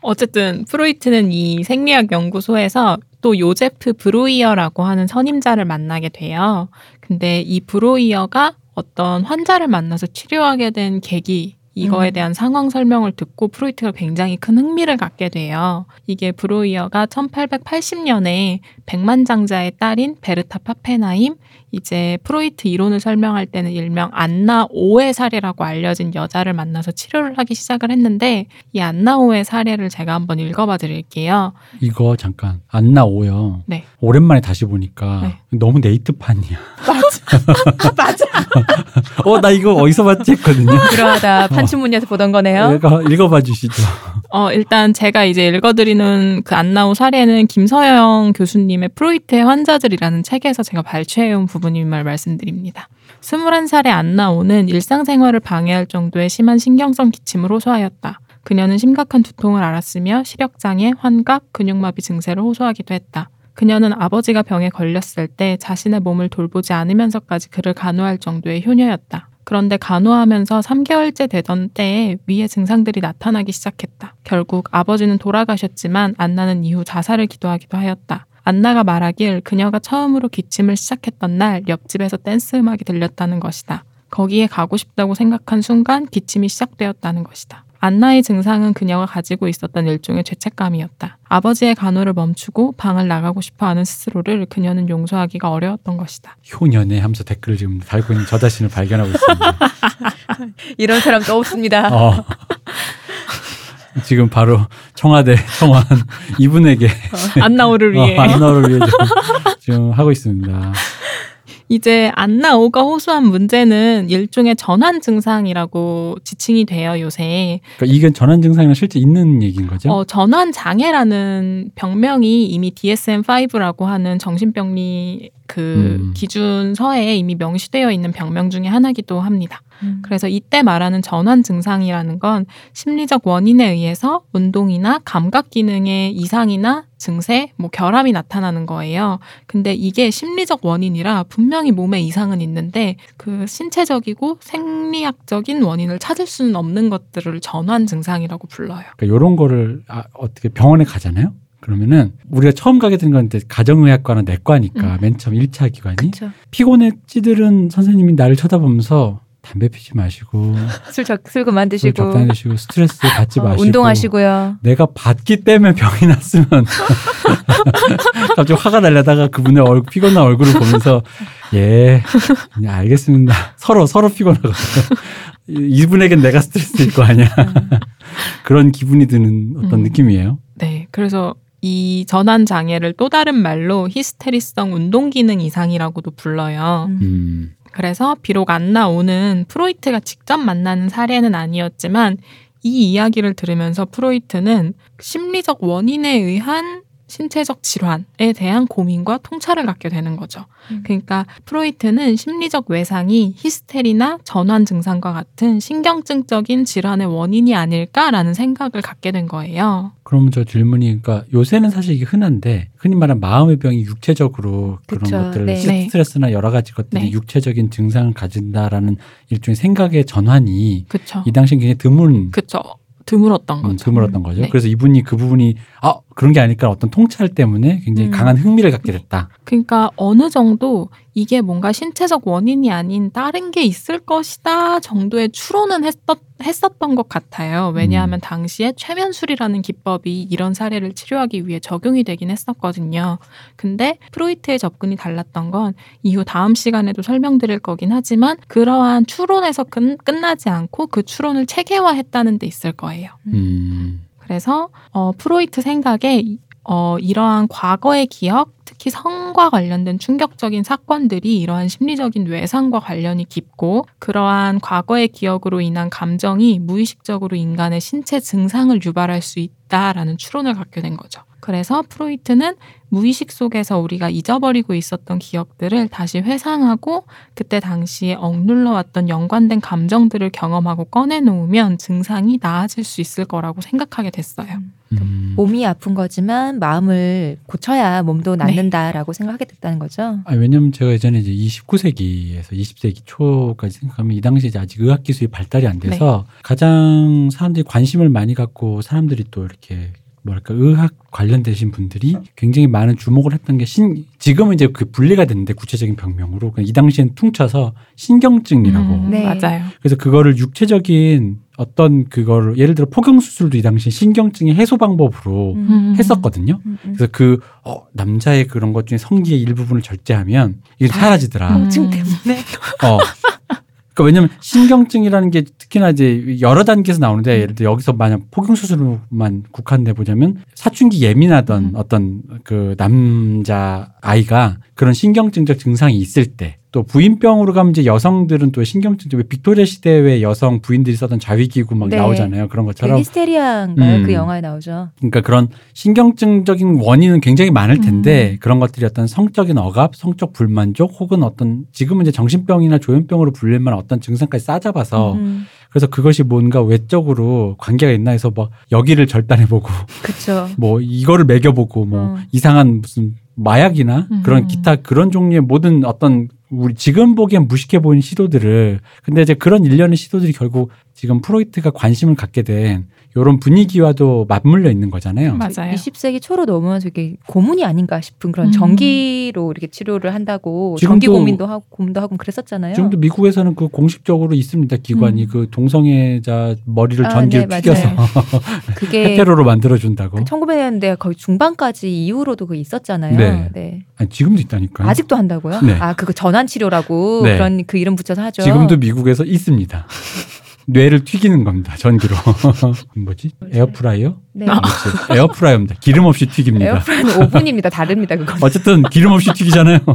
어쨌든 프로이트는 이 생리학 연구소에서 또 요제프 브로이어라고 하는 선임자를 만나게 돼요. 근데 이 브로이어가 어떤 환자를 만나서 치료하게 된 계기 이거에 음. 대한 상황 설명을 듣고 프로이트가 굉장히 큰 흥미를 갖게 돼요. 이게 브로이어가 1880년에 백만장자의 딸인 베르타 파펜하임 이제 프로이트 이론을 설명할 때는 일명 안나 오의 사례라고 알려진 여자를 만나서 치료를 하기 시작을 했는데 이 안나 오의 사례를 제가 한번 읽어봐 드릴게요. 이거 잠깐 안나 오요. 네. 오랜만에 다시 보니까 네. 너무 네이트판이야. 맞아. 어나 이거 어디서 봤지 했거든요. 그러하다 판춘문예에서 보던 거네요. 읽어, 읽어봐 주시죠. 어, 일단 제가 이제 읽어드리는 그 안나오 사례는 김서영 교수님의 프로이트의 환자들이라는 책에서 제가 발췌해온 부분 임을 말씀드립니다. 21살의 안나오는 일상생활을 방해할 정도의 심한 신경성 기침을 호소하였다. 그녀는 심각한 두통을 앓았으며 시력장애, 환각, 근육마비 증세를 호소하기도 했다. 그녀는 아버지가 병에 걸렸을 때 자신의 몸을 돌보지 않으면서까지 그를 간호할 정도의 효녀였다. 그런데 간호하면서 3개월째 되던 때에 위의 증상들이 나타나기 시작했다. 결국 아버지는 돌아가셨지만 안나는 이후 자살을 기도하기도 하였다. 안나가 말하길 그녀가 처음으로 기침을 시작했던 날 옆집에서 댄스 음악이 들렸다는 것이다. 거기에 가고 싶다고 생각한 순간 기침이 시작되었다는 것이다. 안나의 증상은 그녀가 가지고 있었던 일종의 죄책감이었다. 아버지의 간호를 멈추고 방을 나가고 싶어 하는 스스로를 그녀는 용서하기가 어려웠던 것이다. 효년에 하면서 댓글을 지금 달고 있는 저 자신을 발견하고 있습니다. 이런 사람 또 없습니다. 어. 지금 바로 청와대 청원 이분에게 안나오를 위해. 어, 안나를 위해 좀, 지금 하고 있습니다. 이제 안나오가 호소한 문제는 일종의 전환 증상이라고 지칭이 돼요, 요새. 그러니까 이건 전환 증상이랑 실제 있는 얘기인 거죠? 어, 전환 장애라는 병명이 이미 DSM-5라고 하는 정신병리 그 음. 기준서에 이미 명시되어 있는 병명 중에 하나기도 합니다. 음. 그래서 이때 말하는 전환 증상이라는 건 심리적 원인에 의해서 운동이나 감각 기능의 이상이나 증세, 뭐 결함이 나타나는 거예요. 근데 이게 심리적 원인이라 분명히 몸에 이상은 있는데 그 신체적이고 생리학적인 원인을 찾을 수는 없는 것들을 전환 증상이라고 불러요. 그러니까 이런 거를 아, 어떻게 병원에 가잖아요? 그러면은 우리가 처음 가게 된 건 이제 가정의학과나 내과니까 음. 맨 처음 1차 기관이 그렇죠. 피곤해 찌들은 선생님이 나를 쳐다보면서 담배 피지 마시고 술, 적, 술 그만 술 드시고 적당히 드시고 스트레스 받지 어, 마시고 운동하시고요. 내가 받기 때문에 병이 났으면 갑자기 화가 날려다가 그분의 얼, 피곤한 얼굴을 보면서 예 알겠습니다 서로 서로 피곤하거든요 이- 이분에겐 내가 스트레스일 거 아니야 그런 기분이 드는 어떤 음. 느낌이에요 네. 그래서 이 전환 장애를 또 다른 말로 히스테리성 운동 기능 이상이라고도 불러요. 음. 음. 그래서 비록 안 나 오는 프로이트가 직접 만나는 사례는 아니었지만 이 이야기를 들으면서 프로이트는 심리적 원인에 의한 신체적 질환에 대한 고민과 통찰을 갖게 되는 거죠. 음. 그러니까 프로이트는 심리적 외상이 히스테리나 전환 증상과 같은 신경증적인 질환의 원인이 아닐까라는 생각을 갖게 된 거예요. 그러면 저 질문이 그러니까 요새는 사실 이게 흔한데 흔히 말하는 마음의 병이 육체적으로 그런 그쵸, 것들을 네. 네. 스트레스나 여러 가지 것들이 네. 육체적인 증상을 가진다라는 일종의 생각의 전환이 그쵸? 이 당시엔 굉장히 드문 그쵸? 드물었던 음, 거죠. 드물었던 거죠. 네. 그래서 이분이 그 부분이 아 그런 게 아닐까 어떤 통찰 때문에 굉장히 음. 강한 흥미를 갖게 됐다. 그러니까 어느 정도 이게 뭔가 신체적 원인이 아닌 다른 게 있을 것이다 정도의 추론은 했었, 했었던 것 같아요. 왜냐하면 당시에 최면술이라는 기법이 이런 사례를 치료하기 위해 적용이 되긴 했었거든요. 근데 프로이트의 접근이 달랐던 건 이후 다음 시간에도 설명드릴 거긴 하지만 그러한 추론에서 끝, 끝나지 않고 그 추론을 체계화했다는 데 있을 거예요. 음. 그래서 어, 프로이트 생각에 이- 어, 이러한 과거의 기억, 특히 성과 관련된 충격적인 사건들이 이러한 심리적인 외상과 관련이 깊고 그러한 과거의 기억으로 인한 감정이 무의식적으로 인간의 신체 증상을 유발할 수 있다라는 추론을 갖게 된 거죠. 그래서 프로이트는 무의식 속에서 우리가 잊어버리고 있었던 기억들을 다시 회상하고 그때 당시에 억눌러 왔던 연관된 감정들을 경험하고 꺼내놓으면 증상이 나아질 수 있을 거라고 생각하게 됐어요. 음. 몸이 아픈 거지만 마음을 고쳐야 몸도 낫는다라고 생각하게 됐다는 거죠. 아, 왜냐면 제가 예전에 이제 19세기에서 20세기 초까지 생각하면 이 당시에 이제 아직 의학 기술이 발달이 안 돼서 가장 사람들이 관심을 많이 갖고 사람들이 또 이렇게 뭐랄까 의학 관련되신 분들이 굉장히 많은 주목을 했던 게 신 지금은 이제 그 분리가 됐는데 구체적인 병명으로 이 당시엔 퉁쳐서 신경증이라고 음, 네. 맞아요. 그래서 그거를 육체적인 어떤 그거를 예를 들어 포경 수술도 이 당시 신경증의 해소 방법으로 음. 했었거든요. 음, 음. 그래서 그 어, 남자의 그런 것 중에 성기의 일부분을 절제하면 이게 사라지더라. 음. 통증 때문에 어. 그러니까 왜냐면 신경증이라는 게 특히나 이제 여러 단계에서 나오는데 예를 들어 여기서 만약 포경 수술만 국한돼 보자면 사춘기 예민하던 음. 어떤 그 남자 아이가 그런 신경증적 증상이 있을 때 또 부인병으로 가면 이제 여성들은 또 신경증 왜 빅토리아 시대의 여성 부인들이 쓰던 자위기구 막 네. 나오잖아요 그런 그 것처럼 히스테리아인가요? 음. 그 영화에 나오죠. 그러니까 그런 신경증적인 원인은 굉장히 많을 텐데 그런 것들이 어떤 성적인 억압, 성적 불만족 혹은 어떤 지금은 이제 정신병이나 조현병으로 불릴 만한 어떤 증상까지 싸잡아서 음. 그래서 그것이 뭔가 외적으로 관계가 있나 해서 뭐 여기를 절단해보고. 뭐 이거를 매겨보고 뭐 어. 이상한 무슨 마약이나 음. 그런 기타 그런 종류의 모든 어떤 우리 지금 보기엔 무식해 보이는 시도들을 근데 이제 그런 일련의 시도들이 결국 지금 프로이트가 관심을 갖게 된 이런 분위기와도 맞물려 있는 거잖아요. 맞아요. 20세기 초로 넘으면서 이게 고문이 아닌가 싶은 그런 음. 전기로 이렇게 치료를 한다고 전기 고민도 하고 고문도 하고 그랬었잖아요. 지금도 미국에서는 그 공식적으로 있습니다. 기관이 음. 그 동성애자 머리를 아, 전기로 네, 튀겨서. 그게 헤테로로 만들어 준다고. 1900년대 거의 중반까지 이후로도 그 있었잖아요. 네. 네. 아니, 지금도 있다니까요. 아직도 한다고요? 네. 아, 그거 전환 치료라고 네. 그런 그 이름 붙여서 하죠. 지금도 미국에서 있습니다. 뇌를 튀기는 겁니다. 전기로. 뭐지? 에어프라이어? 네. 그렇지. 에어프라이어입니다. 기름 없이 튀깁니다. 에어프라이는 5분입니다. 다릅니다. 그거. 어쨌든 기름 없이 튀기잖아요.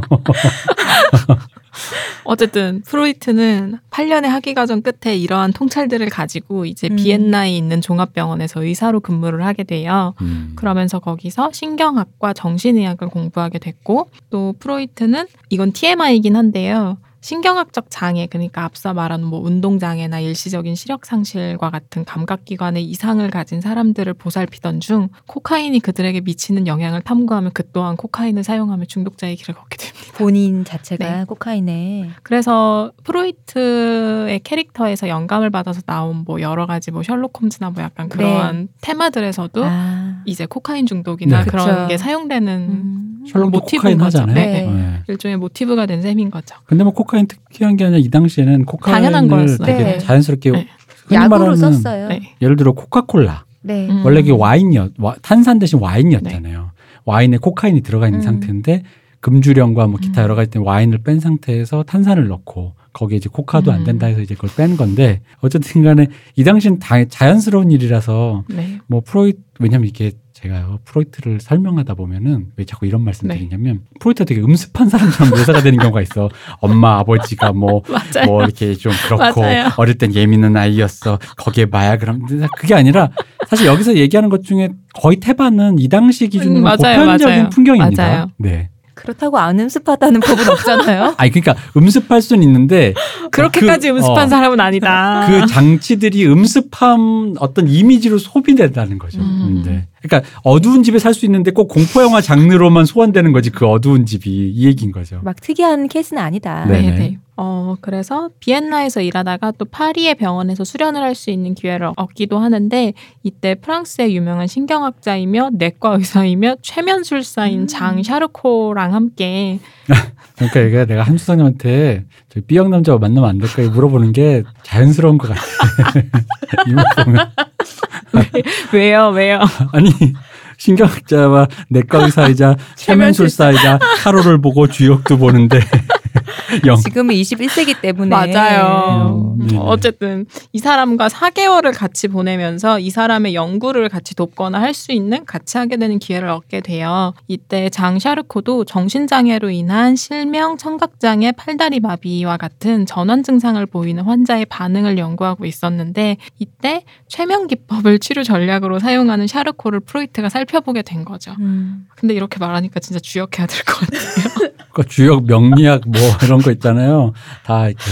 어쨌든 프로이트는 8년의 학위 과정 끝에 이러한 통찰들을 가지고 이제 음. 비엔나에 있는 종합병원에서 의사로 근무를 하게 돼요. 음. 그러면서 거기서 신경학과 정신의학을 공부하게 됐고 또 프로이트는 이건 TMI이긴 한데요. 신경학적 장애 그러니까 앞서 말한 뭐 운동 장애나 일시적인 시력 상실과 같은 감각 기관에 이상을 가진 사람들을 보살피던 중 코카인이 그들에게 미치는 영향을 탐구하며 그 또한 코카인을 사용하며 중독자의 길을 걷게 됩니다. 본인 자체가 네. 코카인에 그래서 프로이트의 캐릭터에서 영감을 받아서 나온 뭐 여러 가지 뭐 셜록 홈즈나 뭐 약간 그러한 테마들에서도 아. 이제 코카인 중독이나 네. 그런 그쵸. 게 사용되는 음. 셜록도 모티브인 코카인. 하잖아요. 네. 네. 네. 일종의 모티브가 된 셈인 거죠. 근데 뭐 코카인 특이한 게 아니라 이 당시에는 코카인을 거였어요. 되게 네. 자연스럽게 네. 약으로 말하는 썼어요. 네. 네. 예를 들어 코카콜라 음. 원래 그게 와인이었 와- 탄산 대신 와인이었잖아요. 와인에 코카인이 들어가 있는 음. 상태인데 금주령과 뭐 기타 음. 여러 가지 때문에 와인을 뺀 상태에서 탄산을 넣고 거기에 이제 코카도 안 음. 된다 해서 이제 그걸 뺀 건데 어쨌든 간에 이 당시는 다 자연스러운 일이라서 네. 뭐 프로이트 왜냐면 이게 제가요 프로이트를 설명하다 보면은 왜 자꾸 이런 말씀 네. 드리냐면 프로이트가 되게 음습한 사람처럼 묘사가 되는 경우가 있어 엄마 아버지가 뭐 맞아요. 뭐 이렇게 좀 그렇고 맞아요. 어릴 땐 예민한 아이였어 거기에 마약을 하면 그게 아니라 사실 여기서 얘기하는 것 중에 거의 태반은 이 당시 기준으로 음, 맞아요, 보편적인 맞아요. 풍경입니다. 맞아요. 네. 그렇다고 안 음습하다는 법은 없잖아요. 아니 그러니까 음습할 수는 있는데 그렇게까지 그, 음습한 어, 사람은 아니다. 그 장치들이 음습함 어떤 이미지로 소비된다는 거죠. 음. 네. 그러니까 어두운 집에 살 수 있는데 꼭 공포 영화 장르로만 소환되는 거지 그 어두운 집이 이 얘기인 거죠. 막 특이한 케이스는 아니다. 네. 네, 네 네. 네. 어, 그래서 비엔나에서 일하다가 또 파리의 병원에서 수련을 할 수 있는 기회를 얻기도 하는데 이때 프랑스의 유명한 신경학자이며 내과 의사이며 최면술사인 음. 장 샤르코랑 함께 그러니까 이게 내가 한수사님한테 저 B형 남자와 만나면 안 될까 물어보는 게 자연스러운 것 같아. 이말 보면 왜요, 왜요? 아니 신경학자와 내과 의사이자 최면술사이자 타로를 보고 주역도 보는데 영. 지금은 21세기 때문에 맞아요. 음. 어쨌든 이 사람과 4개월을 같이 보내면서 이 사람의 연구를 같이 돕거나 할 수 있는 같이 하게 되는 기회를 얻게 돼요. 이때 장 샤르코도 정신장애로 인한 실명, 청각장애, 팔다리 마비와 같은 전환 증상을 보이는 환자의 반응을 연구하고 있었는데 이때 최면 기법을 치료 전략으로 사용하는 샤르코를 프로이트가 살펴보게 된 거죠. 음. 근데 이렇게 말하니까 진짜 주역해야 될 것 같아요. 그 주역 명리학 뭐 이런 거 있잖아요. 다 이렇게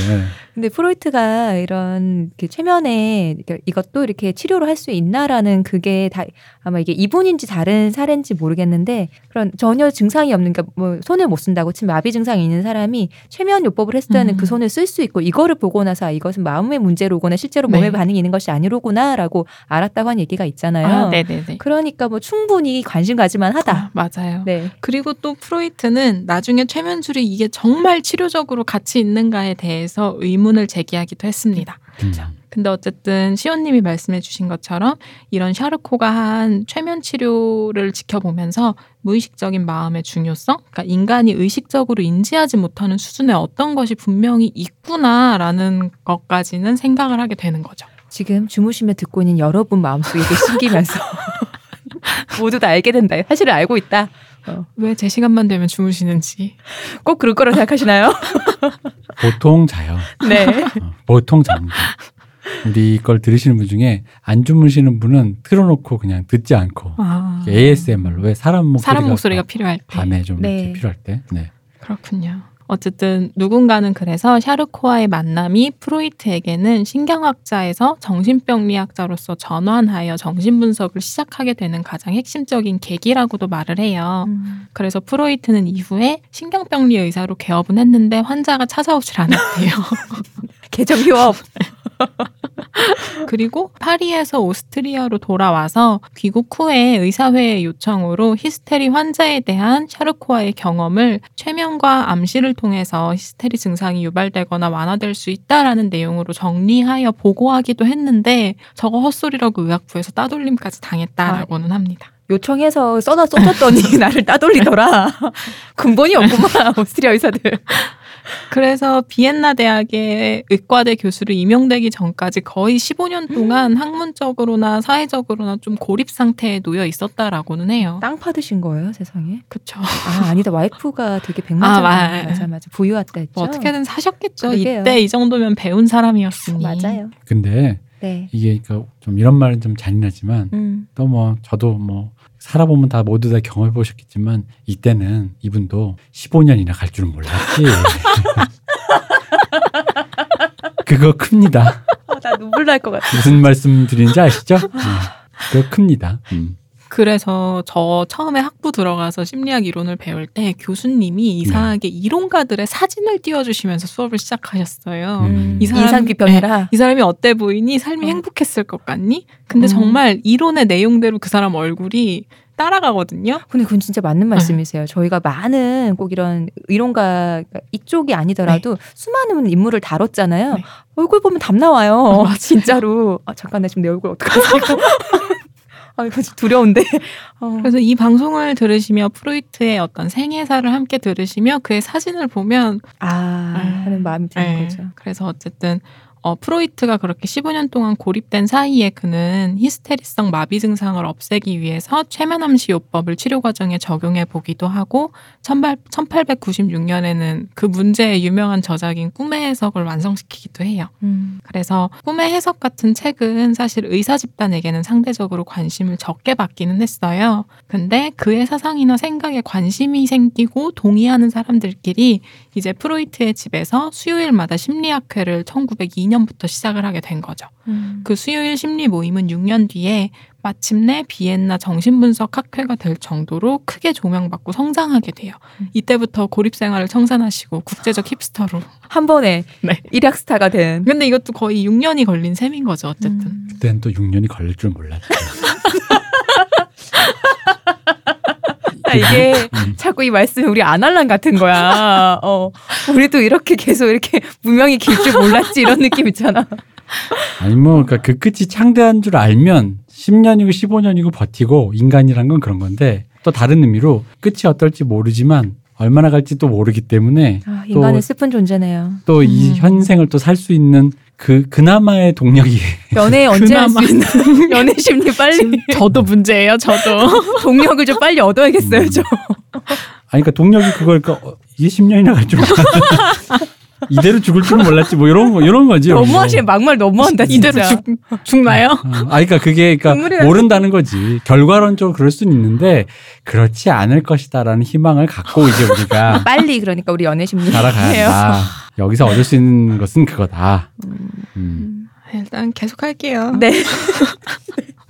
근데 프로이트가 이런 그 최면에 이것도 이렇게 치료를 할수 있나라는 그게 다 아마 이게 이분인지 다른 사례인지 모르겠는데 그런 전혀 증상이 없는 그러니까 뭐 손을 못 쓴다고 치면 마비 증상이 있는 사람이 최면 요법을 했을 때는 음. 그 손을 쓸 수 있고 이거를 보고 나서 아, 이것은 마음의 문제로거나 실제로 몸의 네. 반응이 있는 것이 아니로구나라고 알았다고 한 얘기가 있잖아요. 아, 네네네. 그러니까 뭐 충분히 관심 가질만 하다. 아, 맞아요. 네. 그리고 또 프로이트는 나중에 최면술이 이게 정말 치료적으로 가치 있는가에 대해서 의문 을 제기하기도 했습니다. 음. 근데 어쨌든 시온님이 말씀해주신 것처럼 이런 샤르코가 한 최면 치료를 지켜보면서 무의식적인 마음의 중요성, 그러니까 인간이 의식적으로 인지하지 못하는 수준의 어떤 것이 분명히 있구나라는 것까지는 생각을 하게 되는 거죠. 지금 주무시며 듣고 있는 여러분 마음속에 이게 신기면서 모두 다 알게 된다. 사실을 알고 있다. 어. 왜제 시간만 되면 주무시는지. 꼭 그럴 거라고 생각하시나요? 보통 자요. 네. 어, 보통 잡니다. 우리 걸 들으시는 분 중에 안 주무시는 분은 틀어놓고 그냥 듣지 않고 아. ASMR로 왜 사람 목소리가, 사람 목소리가 필요할 때. 밤에 좀 네. 이렇게 필요할 때. 네. 그렇군요. 어쨌든 누군가는 그래서 샤르코와의 만남이 프로이트에게는 신경학자에서 정신병리학자로서 전환하여 정신분석을 시작하게 되는 가장 핵심적인 계기라고도 말을 해요. 음. 그래서 프로이트는 이후에 신경병리 의사로 개업은 했는데 환자가 찾아오질 않았대요. 개점 휴업. 그리고 파리에서 오스트리아로 돌아와서 귀국 후에 의사회의 요청으로 히스테리 환자에 대한 샤르코와의 경험을 최면과 암시를 통해서 히스테리 증상이 유발되거나 완화될 수 있다라는 내용으로 정리하여 보고하기도 했는데 저거 헛소리라고 의학부에서 따돌림까지 당했다라고는 합니다. 요청해서 써다 써줬더니 나를 따돌리더라. 근본이 없구만 오스트리아 의사들. 그래서 비엔나 대학의 의과대 교수로 임용되기 전까지 거의 15년 동안 학문적으로나 사회적으로나 좀 고립 상태에 놓여 있었다라고는 해요. 땅 파드신 거예요 세상에? 그쵸. 아 아니다 와이프가 되게 백만장 아. 맞아 맞아 부유했다 했죠. 뭐 어떻게든 사셨겠죠. 그러게요. 이때 이 정도면 배운 사람이었으니. 맞아요. 근데 네. 이게 그좀 이런 말은 좀 잔인하지만 음. 또뭐 저도 뭐 살아보면 다 모두 다 경험해 보셨겠지만 이때는 이분도 15년이나 갈 줄은 몰랐지. 그거 큽니다. 아, 나 눈물 날 것 같아. 무슨 말씀 드리는지 아시죠? 네. 그거 큽니다. 음. 그래서 저 처음에 학부 들어가서 심리학 이론을 배울 때 교수님이 이상하게 이론가들의 사진을 띄워주시면서 수업을 시작하셨어요. 음. 이 사람- 인상 비평해라. 이 사람이 어때 보이니? 삶이 어. 행복했을 것 같니? 근데 음. 정말 이론의 내용대로 그 사람 얼굴이 따라가거든요. 근데 그건 진짜 맞는 말씀이세요. 저희가 많은 꼭 이런 이론가 이쪽이 아니더라도 수많은 인물을 다뤘잖아요. 네. 얼굴 보면 답 나와요. 진짜로. 아, 잠깐 나 지금 내 얼굴 어떡하지? 아 이거 좀 두려운데. 어. 그래서 이 방송을 들으시며 프로이트의 어떤 생애사를 함께 들으시며 그의 사진을 보면 아 하는 마음이 드는 네. 거죠. 그래서 어쨌든 어, 프로이트가 그렇게 15년 동안 고립된 사이에 그는 히스테리성 마비 증상을 없애기 위해서 최면암시요법을 치료 과정에 적용해 보기도 하고 1896년에는 그 문제의 유명한 저작인 꿈의 해석을 완성시키기도 해요. 음. 그래서 꿈의 해석 같은 책은 사실 의사 집단에게는 상대적으로 관심을 적게 받기는 했어요. 근데 그의 사상이나 생각에 관심이 생기고 동의하는 사람들끼리 이제 프로이트의 집에서 수요일마다 심리학회를 1902년 부터 시작을 하게 된 거죠. 음. 그 수요일 심리 모임은 6년 뒤에 마침내 비엔나 정신분석 학회가 될 정도로 크게 조명받고 성장하게 돼요. 음. 이때부터 고립 생활을 청산하시고 국제적 힙스터로. 한 번에 네. 일약 스타가 된. 근데 이것도 거의 6년이 걸린 셈인 거죠, 어쨌든. 음. 그때는 또 6년이 걸릴 줄 몰랐죠. 아, 이게 음. 자꾸 이 말씀이 우리 아날란 같은 거야. 어, 우리도 이렇게 계속 이렇게 무명이 길 줄 몰랐지 이런 느낌 있잖아. 아니 뭐 그러니까 그 끝이 창대한 줄 알면 10년이고 15년이고 버티고 인간이란 건 그런 건데 또 다른 의미로 끝이 어떨지 모르지만 얼마나 갈지 또 모르기 때문에 아, 인간은 또- 슬픈 존재네요. 또이 음. 현생을 또 살 수 있는 그 그나마의 동력이 연애 언제 할 수. 있는 연애 심리 빨리 저도 문제예요, 저도. 동력을 좀 빨리 얻어야겠어요, 음. 저. 아니 그러니까 동력이 그걸 그러니까 어, 이게 10년이나 갈줄 몰랐 이대로 죽을 줄은 몰랐지 뭐 이런 거 이런 거지. 너무하시네 막말 너무한다 진짜. 이대로 죽, 죽나요? 어, 아, 그러니까 그게 그러니까. 모른다는 거지. 결과론적으로 그럴 수는 있는데 그렇지 않을 것이다라는 희망을 갖고 이제 우리가 빨리 그러니까 우리 연애 심리 살아가야. 여기서 얻을 수 있는 것은 그거다. 음. 일단 계속 할게요. 네.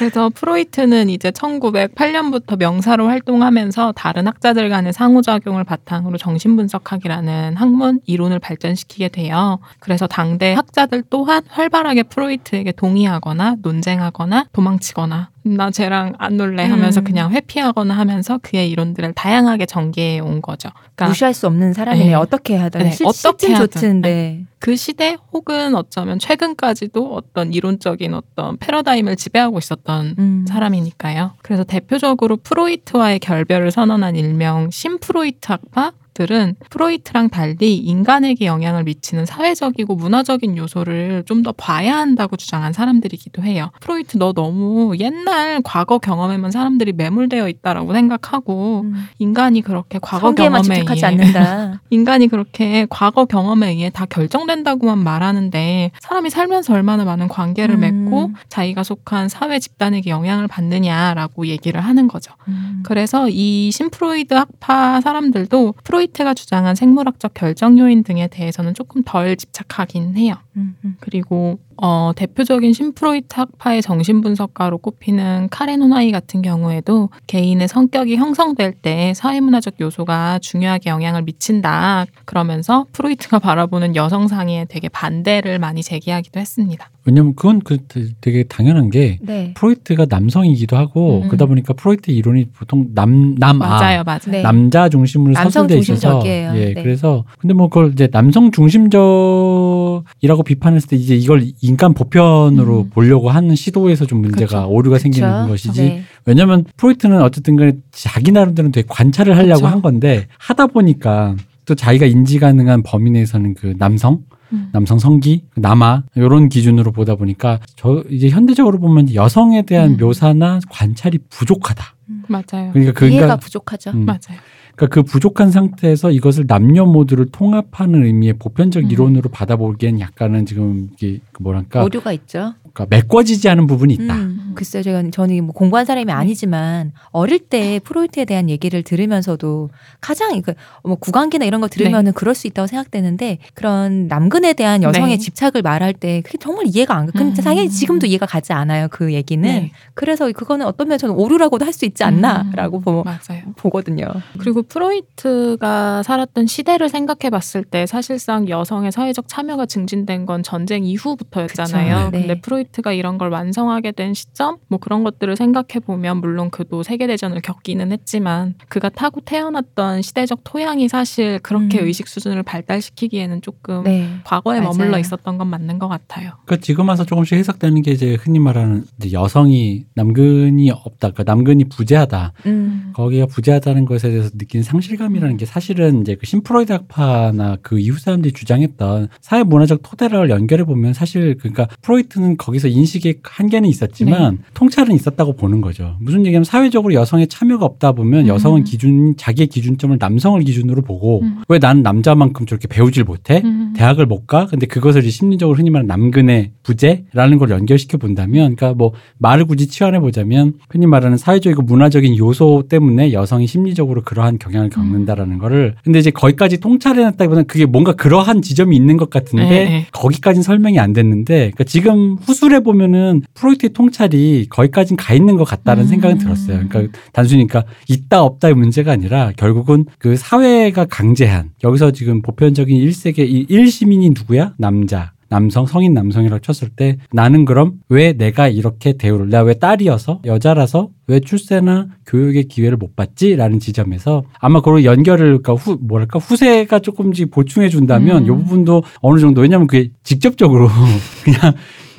그래서 프로이트는 이제 1908년부터 명사로 활동하면서 다른 학자들 간의 상호작용을 바탕으로 정신분석학이라는 학문 이론을 발전시키게 돼요. 그래서 당대 학자들 또한 활발하게 프로이트에게 동의하거나 논쟁하거나 도망치거나 나 쟤랑 안 놀래 하면서 음. 그냥 회피하거나 하면서 그의 이론들을 다양하게 전개해 온 거죠. 그러니까 무시할 수 없는 사람이네. 네. 어떻게 하든 네, 실, 어떻게 하든. 좋든데. 그 시대 혹은 어쩌면 최근까지도 어떤 이론적인 어떤 패러다임을 지배하고 있었던 음. 사람이니까요. 그래서 대표적으로 프로이트와의 결별을 선언한 일명 신프로이트 학파 들은 프로이트랑 달리 인간에게 영향을 미치는 사회적이고 문화적인 요소를 좀 더 봐야 한다고 주장한 사람들이기도 해요. 프로이트 너 너무 옛날 과거 경험에만 사람들이 매몰되어 있다라고 생각하고 음. 인간이 그렇게 과거 경험에 의해 않는다. 인간이 그렇게 과거 경험에 의해 다 결정된다고만 말하는데 사람이 살면서 얼마나 많은 관계를 음. 맺고 자기가 속한 사회 집단에게 영향을 받느냐라고 얘기를 하는 거죠. 음. 그래서 이 신프로이트 학파 사람들도 프로이트가 주장한 생물학적 결정 요인 등에 대해서는 조금 덜 집착하긴 해요. 음, 음. 그리고 어, 대표적인 신프로이트 학파의 정신분석가로 꼽히는 카렌 호나이 같은 경우에도 개인의 성격이 형성될 때 사회문화적 요소가 중요하게 영향을 미친다. 그러면서 프로이트가 바라보는 여성상에 되게 반대를 많이 제기하기도 했습니다. 왜냐면 그건 그 되게 당연한 게 네. 프로이트가 남성이기도 하고 음. 그러다 보니까 프로이트 이론이 보통 남 남아 맞아요, 맞아요. 네. 남자 중심으로 남성 서술돼 있어서 중심적이에요. 예 네. 그래서 근데 뭐 그걸 이제 남성 중심적이라고 비판했을 때 이제 이걸 인간 보편으로 음. 보려고 하는 시도에서 좀 문제가 그쵸. 오류가 그쵸? 생기는 것이지 네. 왜냐면 프로이트는 어쨌든 간에 자기 나름대로 되게 관찰을 하려고 그쵸. 한 건데 하다 보니까 또 자기가 인지 가능한 범위 내에서는 그 남성 음. 남성 성기, 남아 이런 기준으로 보다 보니까 저 이제 현대적으로 보면 여성에 대한 음. 묘사나 관찰이 부족하다. 맞아요. 그러니까 그 이해가 부족하죠. 음, 맞아요. 그러니까 그 부족한 상태에서 이것을 남녀 모두를 통합하는 의미의 보편적 음. 이론으로 받아보기엔 약간은 지금 이게 그 뭐랄까 오류가 있죠. 그러니까 메꿔지지 않은 부분이 있다. 음, 글쎄요, 제가 저는 뭐 공부한 사람이 아니지만 어릴 때 프로이트에 대한 얘기를 들으면서도 가장 그뭐 구강기나 이런 거 들으면은 그럴 수 있다고 생각되는데 그런 남근에 대한 여성의 네. 집착을 말할 때 그게 정말 이해가 안 가. 근데 음. 당연히 지금도 이해가 가지 않아요. 그 얘기는. 네. 그래서 그거는 어떤 면에서 저는 오류라고도 할 수 있지 않나라고 음. 보, 맞아요. 보거든요. 그리고 프로이트가 살았던 시대를 생각해 봤을 때 사실상 여성의 사회적 참여가 증진된 건 전쟁 이후부터였잖아요. 네. 근데 프로이트가 이런 걸 완성하게 된 시점, 뭐 그런 것들을 생각해 보면 물론 그도 세계 대전을 겪기는 했지만 그가 타고 태어났던 시대적 토양이 사실 그렇게 음. 의식 수준을 발달시키기에는 조금 네. 과거에 맞아요. 머물러 있었던 건 맞는 것 같아요. 그러니까 지금 와서 조금씩 해석되는 게 이제 흔히 말하는 이제 여성이 남근이 없다, 그러니까 남근이 부재하다. 음. 거기가 부재하다는 것에 대해서 느끼는 상실감이라는 게 사실은 이제 그 신프로이드 학파나 그 이후 사람들이 주장했던 사회 문화적 토대를 연결해 보면 사실 그러니까 프로이트는 거 기서 인식의 한계는 있었지만 통찰은 있었다고 보는 거죠. 무슨 얘기냐면 사회적으로 여성의 참여가 없다 보면 음. 여성은 기준 자기의 기준점을 남성을 기준으로 보고 음. 왜 나는 남자만큼 저렇게 배우질 못해? 음. 대학을 못 가? 근데 그것을 이제 심리적으로 흔히 말하는 남근의 부재라는 걸 연결시켜 본다면, 그러니까 뭐 말을 굳이 치환해 보자면 흔히 말하는 사회적이고 문화적인 요소 때문에 여성이 심리적으로 그러한 경향을 겪는다라는 거를 근데 이제 거기까지 통찰해 놨다기보다는 그게 뭔가 그러한 지점이 있는 것 같은데 네, 네. 거기까지는 설명이 안 됐는데 그러니까 지금 후 술해 보면은 프로이트의 통찰이 거기까지는 가 있는 것 같다는 음. 생각은 들었어요. 그러니까 단순히 그러니까 있다 없다의 문제가 아니라 결국은 그 사회가 강제한 여기서 지금 보편적인 1세계 1시민이 누구야? 남자. 남성 성인 남성이라고 쳤을 때 나는 그럼 왜 내가 이렇게 대우를 내가 왜 딸이어서 여자라서 왜 출세나 교육의 기회를 못 받지라는 지점에서 아마 그런 연결을 그러니까 후 뭐랄까 후세가 조금씩 보충해 준다면 음. 이 부분도 어느 정도 왜냐하면 그게 직접적으로 그냥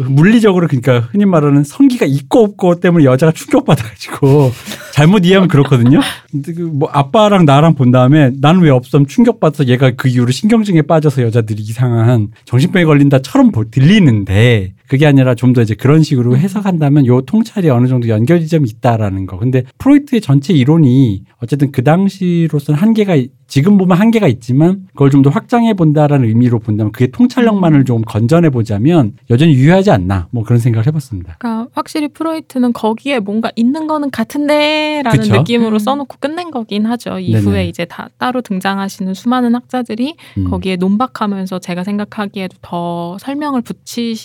물리적으로 그러니까 흔히 말하는 성기가 있고 없고 때문에 여자가 충격받아가지고 잘못 이해하면 그렇거든요. 근데 그 뭐 아빠랑 나랑 본 다음에 나는 왜 없음 충격받아서 얘가 그 이후로 신경증에 빠져서 여자들이 이상한 정신병에 걸린다처럼 보- 들리는데 그게 아니라 좀 더 이제 그런 식으로 해석한다면 요 통찰이 어느 정도 연결 지점이 있다라는 거. 근데 프로이트의 전체 이론이 어쨌든 그 당시로서는 한계가 있- 지금 보면 한계가 있지만 그걸 좀 더 확장해 본다라는 의미로 본다면 그게 통찰력만을 좀 건전해 보자면 여전히 유효하지 않나 뭐 그런 생각을 해봤습니다. 그러니까 확실히 프로이트는 거기에 뭔가 있는 거는 같은데라는 그쵸? 느낌으로 음. 써놓고 끝낸 거긴 하죠. 이후에 네네. 이제 다 따로 등장하시는 수많은 학자들이 음. 거기에 논박하면서 제가 생각하기에도 더 설명을 붙이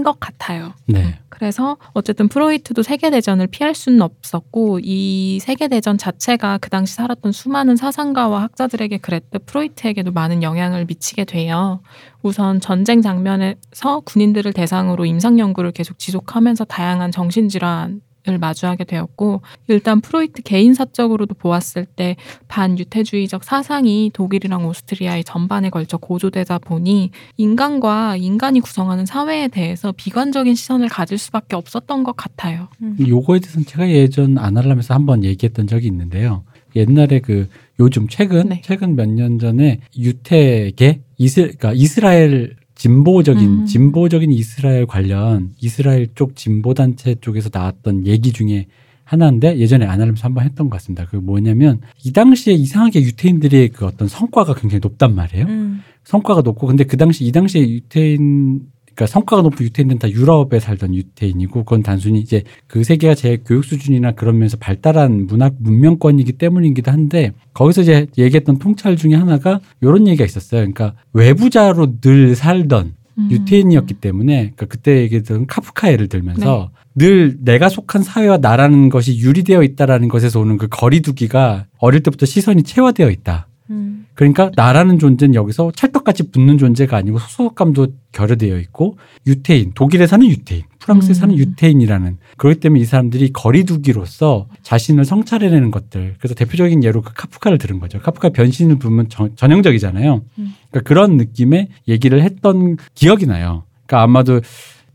신것 같아요. 네. 그래서 어쨌든 프로이트도 세계대전을 피할 수는 없었고 이 세계대전 자체가 그 당시 살았던 수많은 사상가와 학자들에게 그랬듯 프로이트에게도 많은 영향을 미치게 돼요. 우선 전쟁 장면에서 군인들을 대상으로 임상 연구를 계속 지속하면서 다양한 정신질환 마주하게 되었고 일단 프로이트 개인 사적으로도 보았을 때 반유태주의적 사상이 독일이랑 오스트리아의 전반에 걸쳐 고조되다 보니 인간과 인간이 구성하는 사회에 대해서 비관적인 시선을 가질 수밖에 없었던 것 같아요. 음. 요거에 대해서는 제가 예전 아날람에서 한번 얘기했던 적이 있는데요. 옛날에 그 요즘 최근 네. 최근 몇 년 전에 유태계 이스 그러니까 이스라엘 진보적인 음. 진보적인 이스라엘 관련 이스라엘 쪽 진보 단체 쪽에서 나왔던 얘기 중에 하나인데 예전에 아날람에서 한번 했던 것 같습니다. 그 뭐냐면 이 당시에 이상하게 유태인들의 그 어떤 성과가 굉장히 높단 말이에요. 음. 성과가 높고 근데 그 당시 이 당시에 유태인 그러니까 성과가 높은 유태인들은 다 유럽에 살던 유태인이고 그건 단순히 이제 그 세계가 제 교육 수준이나 그런 면에서 발달한 문학 문명권이기 때문이기도 한데 거기서 이제 얘기했던 통찰 중에 하나가 이런 얘기가 있었어요. 그러니까 외부자로 늘 살던 음. 유태인이었기 때문에 그러니까 그때 얘기했던 카프카 예를 들면서 늘 내가 속한 사회와 나라는 것이 유리되어 있다라는 것에서 오는 그 거리두기가 어릴 때부터 시선이 체화되어 있다. 음. 그러니까 나라는 존재는 여기서 찰떡같이 붙는 존재가 아니고 소속감도 결여되어 있고 유태인 독일에 사는 유태인 프랑스에 음. 사는 유태인이라는 그렇기 때문에 이 사람들이 거리두기로서 자신을 성찰해내는 것들 그래서 대표적인 예로 그 카프카를 들은 거죠 카프카 변신을 보면 전- 전형적이잖아요 음. 그러니까 그런 느낌의 얘기를 했던 기억이 나요 그러니까 아마도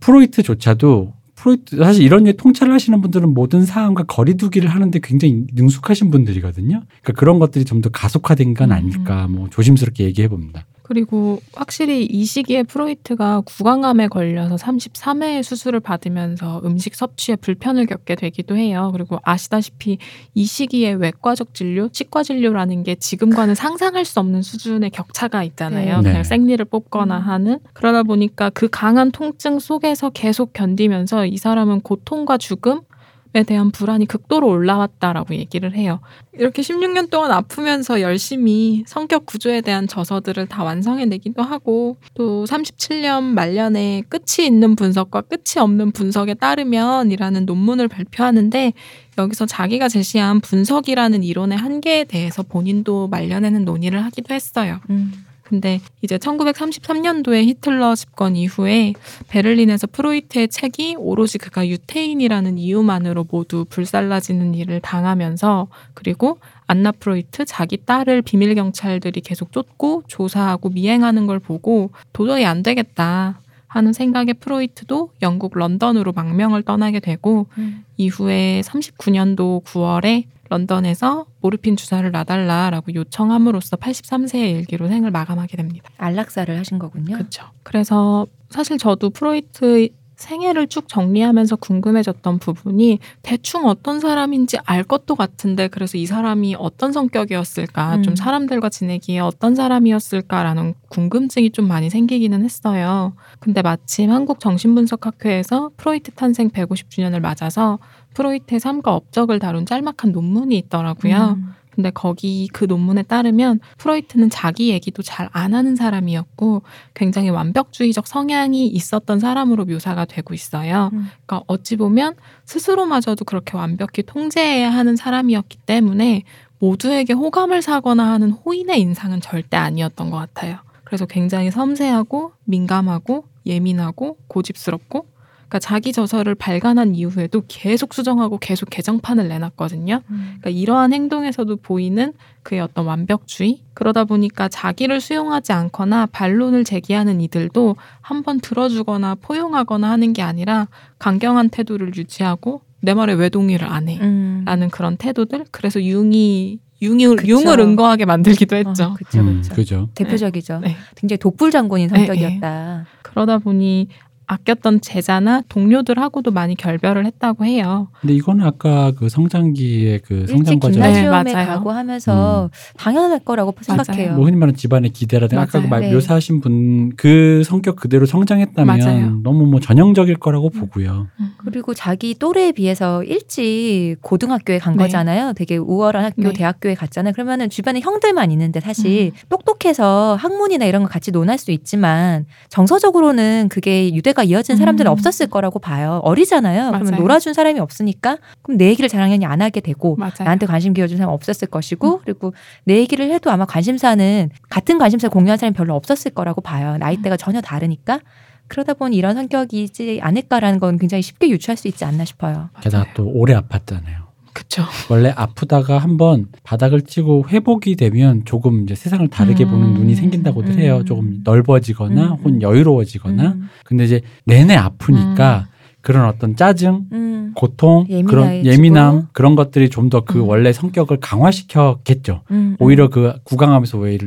프로이트조차도 프로이트 사실 이런 류의 통찰을 하시는 분들은 모든 사안과 거리두기를 하는데 굉장히 능숙하신 분들이거든요. 그러니까 그런 것들이 좀 더 가속화된 건 음. 아닐까 뭐 조심스럽게 얘기해 봅니다. 그리고 확실히 이 시기에 프로이트가 구강암에 걸려서 33회의 수술을 받으면서 음식 섭취에 불편을 겪게 되기도 해요. 그리고 아시다시피 이 시기에 외과적 진료, 치과 진료라는 게 지금과는 상상할 수 없는 수준의 격차가 있잖아요. 네. 그냥 네. 생리를 뽑거나 음. 하는 그러다 보니까 그 강한 통증 속에서 계속 견디면서 이 사람은 고통과 죽음 에 대한 불안이 극도로 올라왔다라고 얘기를 해요. 이렇게 16년 동안 아프면서 열심히 성격 구조에 대한 저서들을 다 완성해내기도 하고 또 37년 말년에 끝이 있는 분석과 끝이 없는 분석에 따르면이라는 논문을 발표하는데 여기서 자기가 제시한 분석이라는 이론의 한계에 대해서 본인도 말년에는 논의를 하기도 했어요. 음. 근데 이제 1933년도에 히틀러 집권 이후에 베를린에서 프로이트의 책이 오로지 그가 유태인이라는 이유만으로 모두 불살라지는 일을 당하면서 그리고 안나 프로이트 자기 딸을 비밀 경찰들이 계속 쫓고 조사하고 미행하는 걸 보고 도저히 안 되겠다 하는 생각에 프로이트도 영국 런던으로 망명을 떠나게 되고 음. 이후에 39년도 9월에 런던에서 모르핀 주사를 놔달라라고 요청함으로써 83세의 일기로 생을 마감하게 됩니다. 안락사를 하신 거군요. 그렇죠. 그래서 사실 저도 프로이트 생애를 쭉 정리하면서 궁금해졌던 부분이 대충 어떤 사람인지 알 것도 같은데 그래서 이 사람이 어떤 성격이었을까 음. 좀 사람들과 지내기에 어떤 사람이었을까라는 궁금증이 좀 많이 생기기는 했어요. 근데 마침 한국 정신분석학회에서 프로이트 탄생 150주년을 맞아서 프로이트의 삶과 업적을 다룬 짤막한 논문이 있더라고요. 음. 근데 거기 그 논문에 따르면 프로이트는 자기 얘기도 잘 안 하는 사람이었고 굉장히 완벽주의적 성향이 있었던 사람으로 묘사가 되고 있어요. 음. 그러니까 어찌 보면 스스로마저도 그렇게 완벽히 통제해야 하는 사람이었기 때문에 모두에게 호감을 사거나 하는 호인의 인상은 절대 아니었던 것 같아요. 그래서 굉장히 섬세하고 민감하고 예민하고 고집스럽고 그러니까 자기 저서를 발간한 이후에도 계속 수정하고 계속 개정판을 내놨거든요. 음. 그러니까 이러한 행동에서도 보이는 그의 어떤 완벽주의 그러다 보니까 자기를 수용하지 않거나 반론을 제기하는 이들도 한번 들어주거나 포용하거나 하는 게 아니라 강경한 태도를 유지하고 내 말에 왜 동의를 안 해? 음. 라는 그런 태도들 그래서 융이 융이 그쵸. 융을 은거하게 만들기도 했죠. 어, 그렇죠, 음, 그렇죠. 대표적이죠. 네. 굉장히 독불 장군인 네, 성격이었다. 그러다 보니 아꼈던 제자나 동료들하고도 많이 결별을 했다고 해요. 근데 이거는 아까 그 성장기의 그 성장 과정 네, 맞아요. 가고 하면서 당연할 거라고 맞아요. 생각해요. 뭐 흔히 말하는 집안의 기대라든가 아까 그 맞아요. 말 네. 묘사하신 분 그 성격 그대로 성장했다면 맞아요. 너무 뭐 전형적일 거라고 보고요. 그리고 자기 또래에 비해서 일찍 고등학교에 간 네. 거잖아요. 되게 우월한 학교, 네. 대학교에 갔잖아요. 그러면은 주변에 형들만 있는데 사실 똑똑해서 학문이나 이런 거 같이 논할 수 있지만 정서적으로는 그게 유대 가 이어진 사람들은 음. 없었을 거라고 봐요. 어리잖아요. 그러면 맞아요. 놀아준 사람이 없으니까 그럼 내 얘기를 잘 당연히 안 하게 되고 맞아요. 나한테 관심 기울여준 사람 없었을 것이고 음. 그리고 내 얘기를 해도 아마 관심사는 같은 관심사를 공유한 사람이 별로 없었을 거라고 봐요. 나이대가 전혀 다르니까. 그러다 보니 이런 성격이지 않을까라는 건 굉장히 쉽게 유추할 수 있지 않나 싶어요. 게다가 또 오래 아팠잖아요. 그쵸. 원래 아프다가 한번 바닥을 치고 회복이 되면 조금 이제 세상을 다르게 음. 보는 눈이 생긴다고들 음. 해요. 조금 넓어지거나 음. 혹은 여유로워지거나. 음. 근데 이제 내내 아프니까 그런 어떤 짜증, 음. 고통, 그런 예민해지고. 예민함 그런 것들이 좀 더그 음. 원래 성격을 강화시켰겠죠. 음. 오히려 그 구강하면서 왜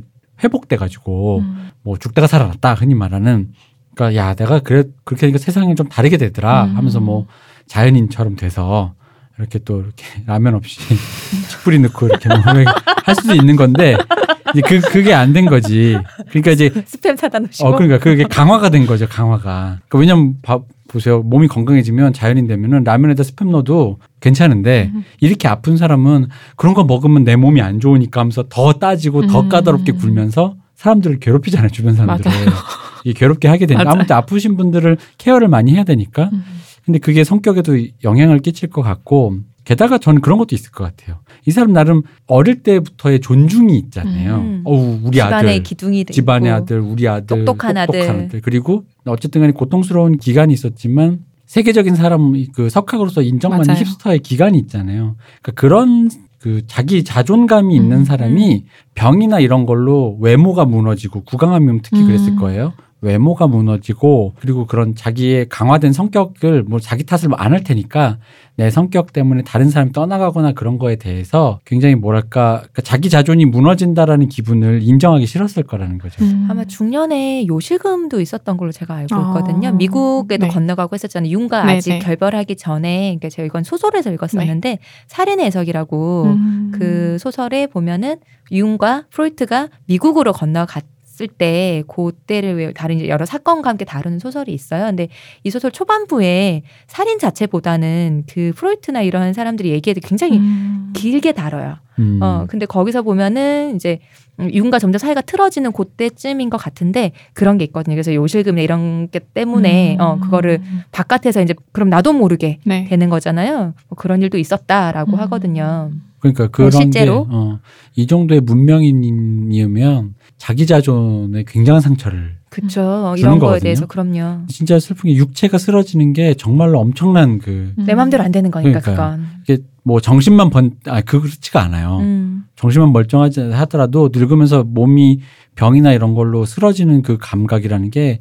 회복돼 가지고 음. 뭐 죽다가 살아났다 흔히 말하는 그러니까 야 내가 그래 그렇게 하니까 세상이 좀 다르게 되더라 음. 하면서 뭐 자연인처럼 돼서 이렇게 또 이렇게 라면 없이 칡뿌리 넣고 이렇게 뭐할 수도 있는 건데 이제 그 그게 안 된 거지. 그러니까 이제 스팸 사다 놓으시고. 어 그러니까 그게 강화가 된 거죠 강화가. 그러니까 왜냐면 봐 보세요 몸이 건강해지면 자연인 되면은 라면에다 스팸 넣어도 괜찮은데 음. 이렇게 아픈 사람은 그런 거 먹으면 내 몸이 안 좋으니까 하면서 더 따지고 더 음. 까다롭게 굴면서 사람들을 괴롭히잖아요 주변 사람들을 맞아요. 이게 괴롭게 하게 되니까. 아무튼 아프신 분들을 케어를 많이 해야 되니까 음. 근데 그게 성격에도 영향을 끼칠 것 같고 게다가 저는 그런 것도 있을 것 같아요 이 사람 나름 어릴 때부터의 존중이 있잖아요 음. 어우 우리 집안의 아들 기둥이 되고. 집안의 아들, 우리 아들, 똑똑한 아들. 그리고 어쨌든 간에 고통스러운 기간이 있었지만 세계적인 사람 그 석학으로서 인정받는 맞아요. 힙스터의 기간이 있잖아요. 그러니까 그런 그 자기 자존감이 있는 음, 사람이 병이나 이런 걸로 외모가 무너지고 구강암이면 특히 그랬을 음. 거예요. 외모가 무너지고 그리고 그런 자기의 강화된 성격을 뭐 자기 탓을 안 할 테니까 내 성격 때문에 다른 사람이 떠나가거나 그런 거에 대해서 굉장히 뭐랄까 그러니까 자기 자존이 무너진다라는 기분을 인정하기 싫었을 거라는 거죠. 음. 아마 중년에 요실금도 있었던 걸로 제가 알고 아. 있거든요. 미국에도 네. 건너가고 했었잖아요. 윤가 네, 아직 네. 결별하기 전에, 그러니까 제가 이건 소설에서 읽었었는데 살인의 해석이라고 음. 그 소설에 보면은 윤과 프로이트가 미국으로 건너갔 을 때 그때를 왜 다른 여러 사건과 함께 다루는 소설이 있어요. 근데 이 소설 초반부에 살인 자체보다는 그 프로이트나 이런 사람들이 얘기해도 굉장히 음. 길게 다뤄요. 음. 어, 근데 거기서 보면은 이제 음, 윤과 점점 사이가 틀어지는 그때쯤인 것 같은데 그런 게 있거든요. 그래서 요실금 이런 게 때문에 음. 어, 그거를 바깥에서 이제 그럼 나도 모르게 네. 되는 거잖아요. 뭐 그런 일도 있었다라고 음. 하거든요. 그러니까 그런 실제로? 게, 어, 이 정도의 문명인이면 자기 자존에 굉장한 상처를 그쵸. 주는 이런 거에 거거든요. 대해서 그럼요. 진짜 슬픈 게 육체가 쓰러지는 게 정말로 엄청난 그 음. 내 마음대로 안 되는 거니까 그러니까요. 그건. 이게 뭐 정신만 번, 아, 그렇지가 않아요. 음. 정신만 멀쩡하지 하더라도 늙으면서 몸이 병이나 이런 걸로 쓰러지는 그 감각이라는 게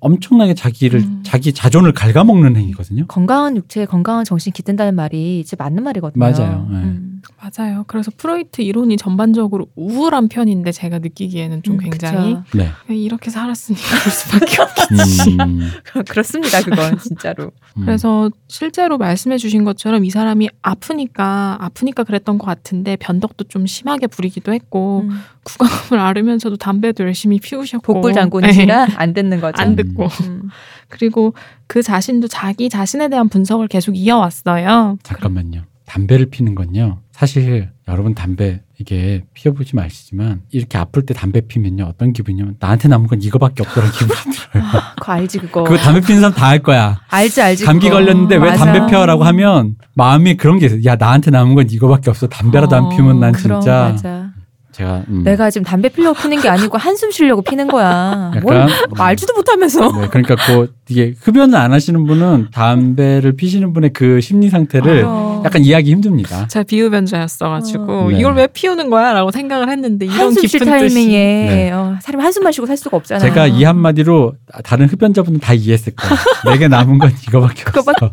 엄청나게 자기를 음. 자기 자존을 갉아먹는 행위거든요. 건강한 육체, 건강한 정신 기든다는 말이 진짜 맞는 말이거든요. 맞아요. 네. 음. 맞아요. 그래서 프로이트 이론이 전반적으로 우울한 편인데 제가 느끼기에는 좀 음, 굉장히. 네. 이렇게 살았으니까 그럴 수밖에 없겠지. 음, 그렇습니다. 그건 진짜로. 음. 그래서 실제로 말씀해 주신 것처럼 이 사람이 아프니까 아프니까 그랬던 것 같은데 변덕도 좀 심하게 부리기도 했고 음. 구강암을 앓으면서도 담배도 열심히 피우셨고 복불 네. 장군이시라 안 듣는 거죠. 안 듣고 음. 그리고 그 자신도 자기 자신에 대한 분석을 계속 이어왔어요. 잠깐만요. 담배를 피는 건요. 사실 여러분 담배 이게 피워보지 마시지만 이렇게 아플 때 담배 피면요 어떤 기분이냐면 나한테 남은 건 이거밖에 없다는 기분이 들어요. 그거 알지 그거. 그거 담배 피는 사람 다 알 거야. 알지 알지. 감기 그거. 걸렸는데 왜 맞아. 담배 피워라고 하면 마음에 그런 게 있어요. 야 나한테 남은 건 이거밖에 없어. 담배라도 안 어, 피우면 난 그럼 진짜 맞아. 제가 음, 내가 지금 담배 피려고 피는 게 아니고 한숨 쉬려고 피는 거야. 뭘 약간 알지도 못하면서. 네, 그러니까 그 이게 흡연을 안 하시는 분은 담배를 피시는 분의 그 심리 상태를 어. 약간 이해하기 힘듭니다. 제가 비흡연자였어가지고 어. 네. 이걸 왜 피우는 거야라고 생각을 했는데 이런 한숨 쉴 깊은 뜻이 타이밍에 네. 어, 사람이 한숨만 쉬고 살 수가 없잖아요. 제가 이 한마디로 다른 흡연자분은 다 이해했을 거예요. 내게 남은 건 이거밖에 없어.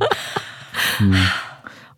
음,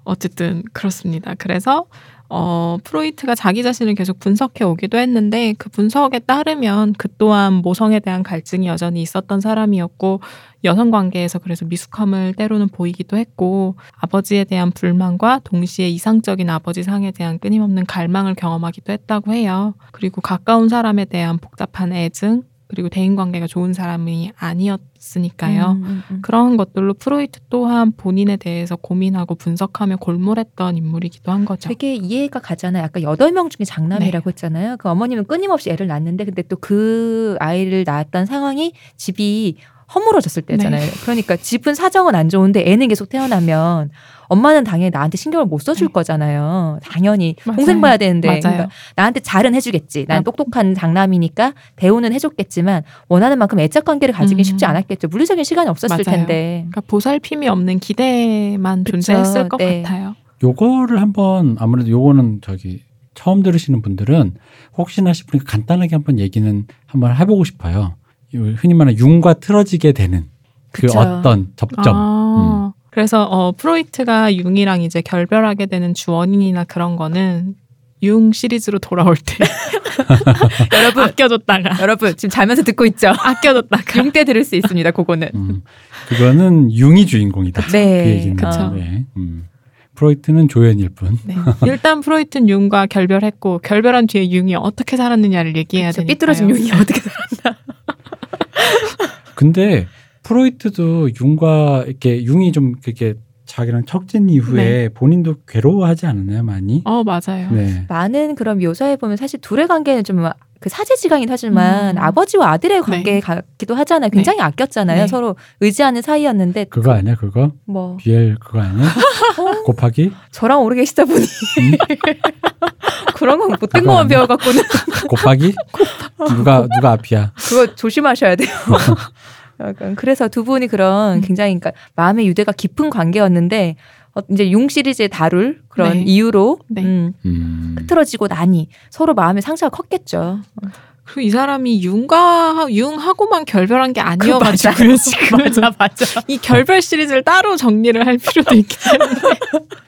어쨌든 그렇습니다. 그래서 어, 프로이트가 자기 자신을 계속 분석해 오기도 했는데 그 분석에 따르면 그 또한 모성에 대한 갈증이 여전히 있었던 사람이었고 여성 관계에서 그래서 미숙함을 때로는 보이기도 했고 아버지에 대한 불만과 동시에 이상적인 아버지 상에 대한 끊임없는 갈망을 경험하기도 했다고 해요. 그리고 가까운 사람에 대한 복잡한 애증 그리고 대인 관계가 좋은 사람이 아니었으니까요. 음, 음, 음. 그런 것들로 프로이트 또한 본인에 대해서 고민하고 분석하며 골몰했던 인물이기도 한 거죠. 되게 이해가 가잖아요. 아까 여덟 명 중에 장남이라고 했잖아요. 그 어머님은 끊임없이 애를 낳는데 근데 또 그 아이를 낳았던 상황이 집이 허물어졌을 때잖아요. 그러니까 집은 사정은 안 좋은데 애는 계속 태어나면 엄마는 당연히 나한테 신경을 못 써줄 네. 거잖아요. 당연히 맞아요. 동생 봐야 되는데 맞아요. 그러니까 나한테 잘은 해주겠지. 난 아. 똑똑한 장남이니까 대우는 해줬겠지만 원하는 만큼 애착 관계를 가지기 음. 쉽지 않았겠죠. 물리적인 시간이 없었을 맞아요. 텐데. 그러니까 보살핌이 없는 기대만 그쵸. 존재했을 것 네. 같아요. 요거를 한번 아무래도 요거는 저기 처음 들으시는 분들은 혹시나 싶으니까 간단하게 한번 얘기는 한번 해보고 싶어요. 요 흔히 말하는 융과 틀어지게 되는 그 그쵸. 어떤 접점. 아, 그래서 어, 프로이트가 융이랑 이제 결별하게 되는 주 원인이나 그런 거는 융 시리즈로 돌아올 때 여러분 아껴뒀다가 여러분 지금 자면서 듣고 있죠. 아껴뒀다가 융 때 들을 수 있습니다. 그거는. 음, 그거는 융이 주인공이다. 네. 그 얘기는. 그쵸. 네. 음. 프로이트는 조연일 뿐. 네. 일단 프로이트는 융과 결별했고 결별한 뒤에 융이 어떻게 살았느냐를 얘기해야 그쵸, 되니까요. 삐뚤어진 융이 어떻게 살았나. 근데 프로이트도 융과 이렇게 융이 좀 그렇게 자기랑 척진 이후에 네. 본인도 괴로워하지 않았나요, 많이? 어 맞아요. 네. 많은 그런 묘사에 보면 사실 둘의 관계는 좀 그 사제지간이긴 하지만 음. 아버지와 아들의 관계 네. 같기도 하잖아요. 굉장히 아꼈잖아요. 네. 서로 의지하는 사이였는데 그거 아니야, 그거? 뭐 비엘 그거 아니야? 곱하기? 저랑 오래 계시다 보니 음? 그런 건 못된 그거 것만 아니야? 배워갖고는 곱하기? 누가 누가 앞이야? 그거 조심하셔야 돼요. 약간 그래서 두 분이 그런 음. 굉장히 그러니까 마음의 유대가 깊은 관계였는데 어, 이제 융 시리즈에 다룰 그런 네. 이유로 네. 음, 음. 흐트러지고 나니 서로 마음의 상처가 컸겠죠. 그리고 이 사람이 융과 융하고만 결별한 게 아니어가지고요 지금 맞아 맞아. 이 결별 시리즈를 따로 정리를 할 필요도 있기 때문에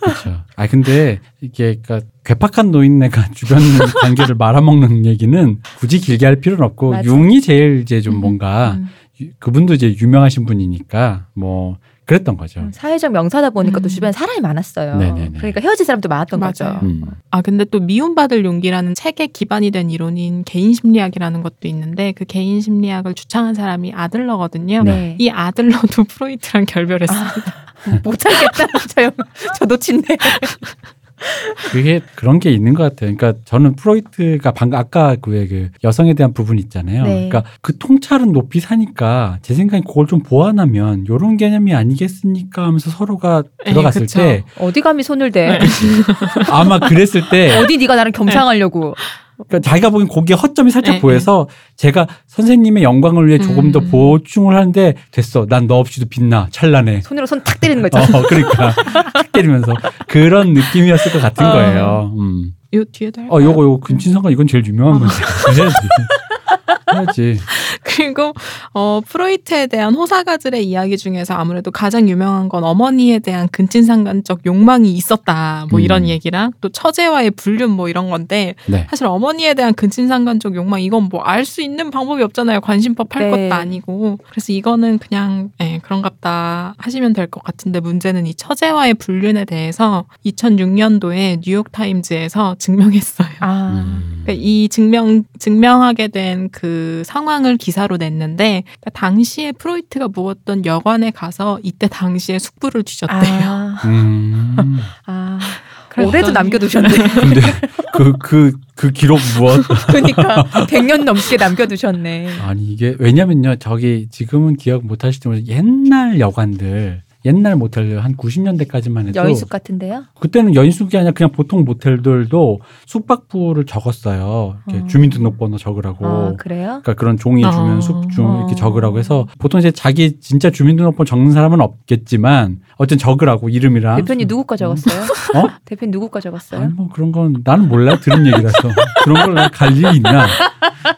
그렇죠. 아 근데 이게 그러니까 괴팍한 노인네가 주변 관계를 말아먹는 얘기는 굳이 길게 할 필요는 없고 맞아. 융이 제일 이제 좀 음, 뭔가 음. 유- 그분도 이제 유명하신 분이니까 뭐 그랬던 거죠. 사회적 명사다 보니까 또 음. 주변에 사람이 많았어요. 네네네. 그러니까 헤어질 사람도 많았던 맞아요. 거죠. 음. 아 근데 또 미움받을 용기라는 책에 기반이 된 이론인 개인 심리학이라는 것도 있는데 그 개인 심리학을 주창한 사람이 아들러거든요. 네. 이 아들러도 프로이트랑 결별했습니다. 못 참겠다. 저, 저 놓친네. 그게 그런 게 있는 것 같아요. 그러니까 저는 프로이트가 방금 아까 그왜 그 여성에 대한 부분 있잖아요. 네. 그러니까 그 통찰은 높이 사니까 제 생각엔 그걸 좀 보완하면 이런 개념이 아니겠습니까 하면서 서로가 네, 들어갔을 그쵸. 때 어디 감히 손을 대? 네. 아마 그랬을 때 어디 네가 나랑 겸상하려고? 그러니까 자기가 보기엔 거기에 허점이 살짝 네, 보여서 제가 선생님의 영광을 위해 조금 더 음. 보충을 하는데 됐어. 난 너 없이도 빛나. 찬란해. 손으로 손 탁 때리는 거죠. 어, 그러니까 탁 때리면서 그런 느낌이었을 것 같은 어. 거예요. 음. 요 할까요? 어, 요거 요거 근친상관 이건 제일 유명한 문제. 해야지. 그리고 어 프로이트에 대한 호사가들의 이야기 중에서 아무래도 가장 유명한 건 어머니에 대한 근친상간적 욕망이 있었다 뭐 음. 이런 얘기랑 또 처제와의 불륜 뭐 이런 건데 네. 사실 어머니에 대한 근친상간적 욕망 이건 뭐 알 수 있는 방법이 없잖아요 관심법 할 네. 것도 아니고 그래서 이거는 그냥 예, 그런갑다 하시면 될 것 같은데 문제는 이 처제와의 불륜에 대해서 2006년도에 뉴욕 타임즈에서 증명했어요. 아, 음. 그러니까 이 증명 증명하게 된그 상황을 기사로 냈는데 그러니까 당시에 프로이트가 묵었던 여관에 가서 이때 당시에 숙부를 뒤졌대요. 아, 음. 아. 올해도 남겨두셨네. 근데 그 그 그 기록 무엇? 그러니까 100년 넘게 남겨두셨네. 아니 이게 왜냐면요. 저기 지금은 기억 못 하실지 모르 옛날 여관들 옛날 모텔 한 90년대까지만 해도 여인숙 같은데요? 그때는 연숙이 아니라 그냥 보통 모텔들도 숙박부를 적었어요. 이렇게 어. 주민등록번호 적으라고. 아, 그래요? 그러니까 그런 종이 주면 어. 숙중 이렇게 어. 적으라고 해서 보통 이제 자기 진짜 주민등록번호 적는 사람은 없겠지만 어쨌든 적으라고 이름이랑 대표님 누구 거 적었어요? 어? 대표님 누구 거 적었어요? 아니 뭐 그런 건 나는 몰라 들은 얘기라서 그런 걸 갈 일이 있나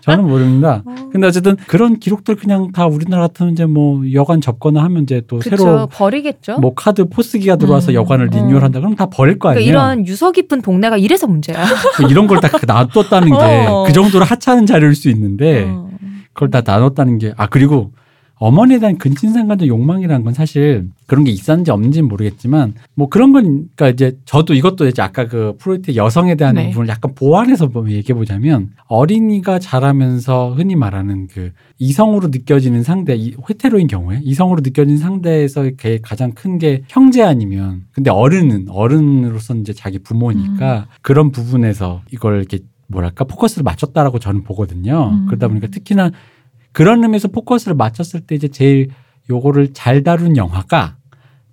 저는 모릅니다. 근데 어쨌든 그런 기록들 그냥 다 우리나라 같으면 이제 뭐 여관 접거나 하면 이제 또 그쵸 새로 버리겠죠. 뭐 카드 포스기가 들어와서 음. 여관을 어. 리뉴얼한다 그럼 다 버릴 거 그러니까 아니에요. 이런 유서 깊은 동네가 이래서 문제야. 뭐 이런 걸 다 놔뒀다는 게 어. 그 정도로 하찮은 자료일 수 있는데 어. 그걸 다 나눴다는 게 아 그리고 어머니에 대한 근친상간적 욕망이라는 건 사실 그런 게 있었는지 없는지는 모르겠지만 뭐 그런 건 그러니까 이제 저도 이것도 이제 아까 그 프로이트 여성에 대한 네. 부분을 약간 보완해서 뭐 얘기해 보자면 어린이가 자라면서 흔히 말하는 그 이성으로 느껴지는 상대 이 헤테로인 경우에 이성으로 느껴지는 상대에서 그 가장 큰 게 형제 아니면 근데 어른은 어른으로서 이제 자기 부모니까 그런 부분에서 이걸 이렇게 뭐랄까 포커스를 맞췄다라고 저는 보거든요. 음. 그러다 보니까 특히나 그런 의미에서 포커스를 맞췄을 때 이제 제일 요거를 잘 다룬 영화가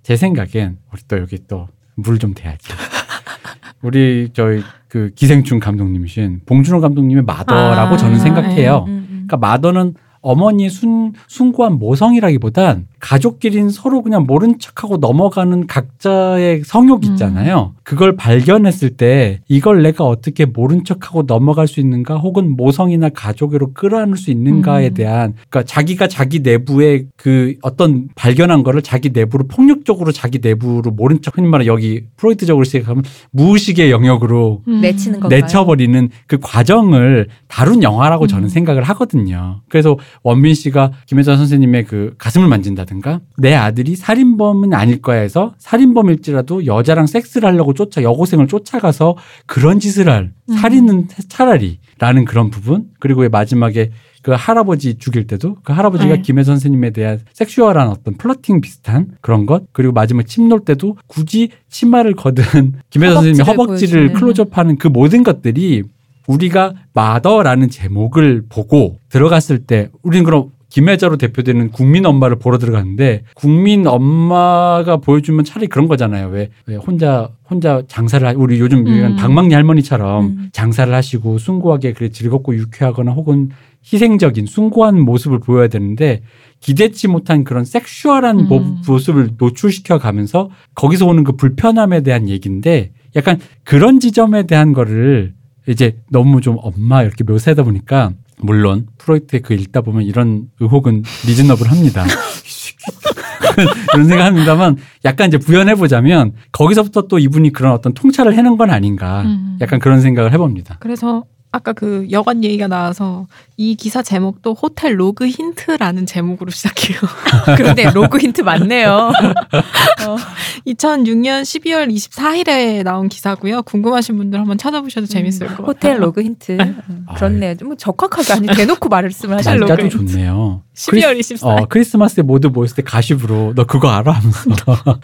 제 생각엔 우리 또 여기 또 물 좀 대야지. 우리 저희 그 기생충 감독님이신 봉준호 감독님의 마더라고 아, 저는 생각해요. 음, 음. 그러니까 마더는 어머니의 순, 숭고한 모성이라기보단 가족끼리는 서로 그냥 모른 척하고 넘어가는 각자의 성욕 있잖아요. 그걸 발견했을 때 이걸 내가 어떻게 모른 척하고 넘어갈 수 있는가 혹은 모성이나 가족으로 끌어안을 수 있는가에 음. 대한 그러니까 자기가 자기 내부의 그 어떤 발견한 거를 자기 내부로 폭력적으로 자기 내부로 모른 척 흔히 말하는 여기 프로이트적으로 시작하면 무의식의 영역으로 음. 내치는 건가요? 내쳐버리는 그 과정을 다룬 영화라고 저는 음. 생각을 하거든요. 그래서 원빈 씨가 김혜자 선생님의 그 가슴을 만진다든가 내 아들이 살인범은 아닐 거야 해서 살인범일지라도 여자랑 섹스를 하려고 쫓아 여고생을 쫓아가서 그런 짓을 할 음. 살인은 차라리 라는 그런 부분 그리고 왜 마지막에 그 할아버지 죽일 때도 그 할아버지가 네. 김혜 선생님에 대한 sexual한 어떤 flirting 비슷한 그런 것 그리고 마지막 침 놓을 때도 굳이 치마를 거든 김혜자 선생님의 허벅지를 보여주는. 클로즈업하는 그 모든 것들이 우리가 마더라는 제목을 보고 들어갔을 때 우리는 그럼 김혜자로 대표되는 국민 엄마를 보러 들어갔는데 국민 엄마가 보여주면 차라리 그런 거잖아요. 왜, 왜 혼자 혼자 장사를 하, 우리 요즘 유행하는 음. 방망리 할머니처럼 음. 장사를 하시고 숭고하게 그래 즐겁고 유쾌하거나 혹은 희생적인 숭고한 모습을 보여야 되는데 기대치 못한 그런 섹슈얼한 음. 모- 모습을 노출시켜 가면서 거기서 오는 그 불편함에 대한 얘기인데 약간 그런 지점에 대한 거를 이제 너무 좀 엄마 이렇게 묘사하다 보니까 물론 프로이트의 그 읽다 보면 이런 의혹은 reasonable 합니다. 그런 생각합니다만 약간 이제 부연해 보자면 거기서부터 또 이분이 그런 어떤 통찰을 해낸 건 아닌가 음. 약간 그런 생각을 해봅니다. 그래서 아까 그 여관 얘기가 나와서 이 기사 제목도 Hotel Log Hint라는 제목으로 시작해요. 그런데 로그 힌트 많네요. 2006년 12월 24일에 나온 기사고요. 궁금하신 분들 한번 찾아보셔도 재밌을 것 같아요. Hotel Log Hint. 음, 그렇네요. 좀 적확하게 아니 대놓고 말씀을 하시는 Log Hint. 좋네요. 12월 크리스- 24일. 어, 크리스마스에 모두 모였을 때 가십으로 너 그거 알아 하면서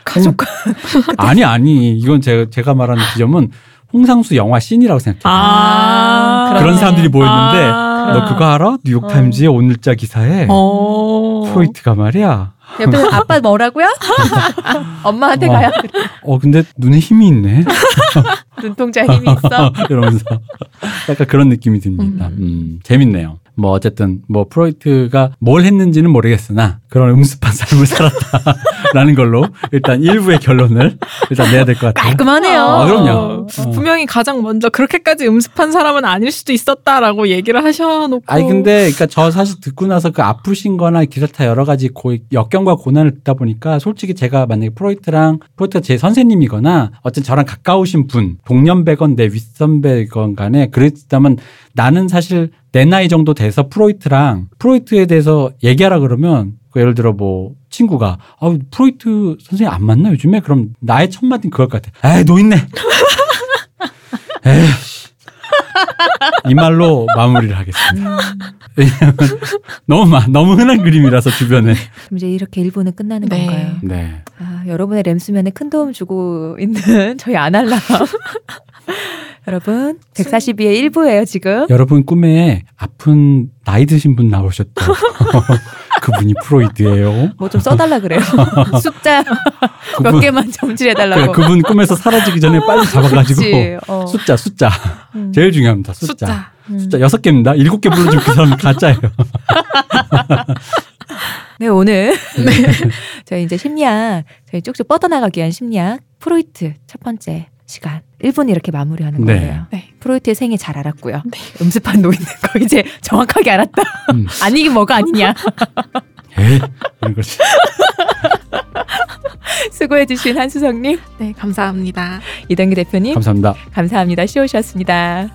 가족 아니 아니 이건 제가 제가 말하는 지점은 홍상수 영화 씬이라고 생각해요. 아, 그런 사람들이 모였는데 아. 너 그거 알아? 뉴욕 타임즈의 오늘자 기사에 어. 프로이트가 말이야. 옆에 아빠 뭐라고요? 엄마한테 어. 가야 어 근데 눈에 힘이 있네. 눈동자 힘이 있어. 이러면서 약간 그런 느낌이 듭니다. 음, 재밌네요. 뭐 어쨌든 뭐 프로이트가 뭘 했는지는 모르겠으나 그런 음습한 삶을 살았다라는 걸로 일단 일부의 결론을 일단 내야 될 것 같아요. 깔끔하네요. 아, 그럼요. 어, 어. 분명히 가장 먼저 그렇게까지 음습한 사람은 아닐 수도 있었다라고 얘기를 하셔놓고. 아니 근데 그러니까 저 사실 듣고 나서 그 아프신 거나 기타 여러 가지 고, 역경과 고난을 듣다 보니까 솔직히 제가 만약에 프로이트랑 프로이트가 제 선생님이거나 어쨌든 저랑 가까우신 분 동년배건 내 윗선배건 간에 그랬다면 나는 사실 내 나이 정도 돼서 프로이트랑 프로이트에 대해서 얘기하라 그러면 그 예를 들어 뭐 친구가 아 프로이트 선생님 안 만나 요즘에 그럼 나의 첫 마디는 그럴 것 같아. 에이 노인네. 에이. 이 말로 마무리를 하겠습니다. 왜냐면 너무 마- 너무 흔한 그림이라서 주변에. 그럼 이제 이렇게 일부는 끝나는 네. 건가요? 네. 아, 여러분의 램수면에 큰 도움 주고 있는 저희 아날람. 여러분, 142의 1부예요, 지금. 여러분 꿈에 아픈 나이 드신 분 나오셨죠. 그분이 프로이드예요. 뭐 좀 써달라 그래요. 숫자 몇 그분 개만 점질해달라고. 그래, 그분 꿈에서 사라지기 전에 빨리 잡아가지고 그치. 어. 숫자 숫자 음. 제일 중요합니다. 숫자. 숫자. 음. 여섯 개입니다. 일곱 개 불러주면 그 사람 가짜예요. 네, 오늘 저희 이제 심리학, 저희 쭉쭉 뻗어나가기 위한 심리학 프로이트 첫 번째 시간 1분 이렇게 마무리하는 네. 거예요. 네. 프로이트의 생애 잘 알았고요. 네. 음습한 노인네 거 이제 정확하게 알았다. 음. 아니긴 뭐가 아니냐. 에 이런 거지. 수고해주신 한수성님, 네, 감사합니다. 이동기 대표님, 감사합니다. 감사합니다. 쉬우셨습니다.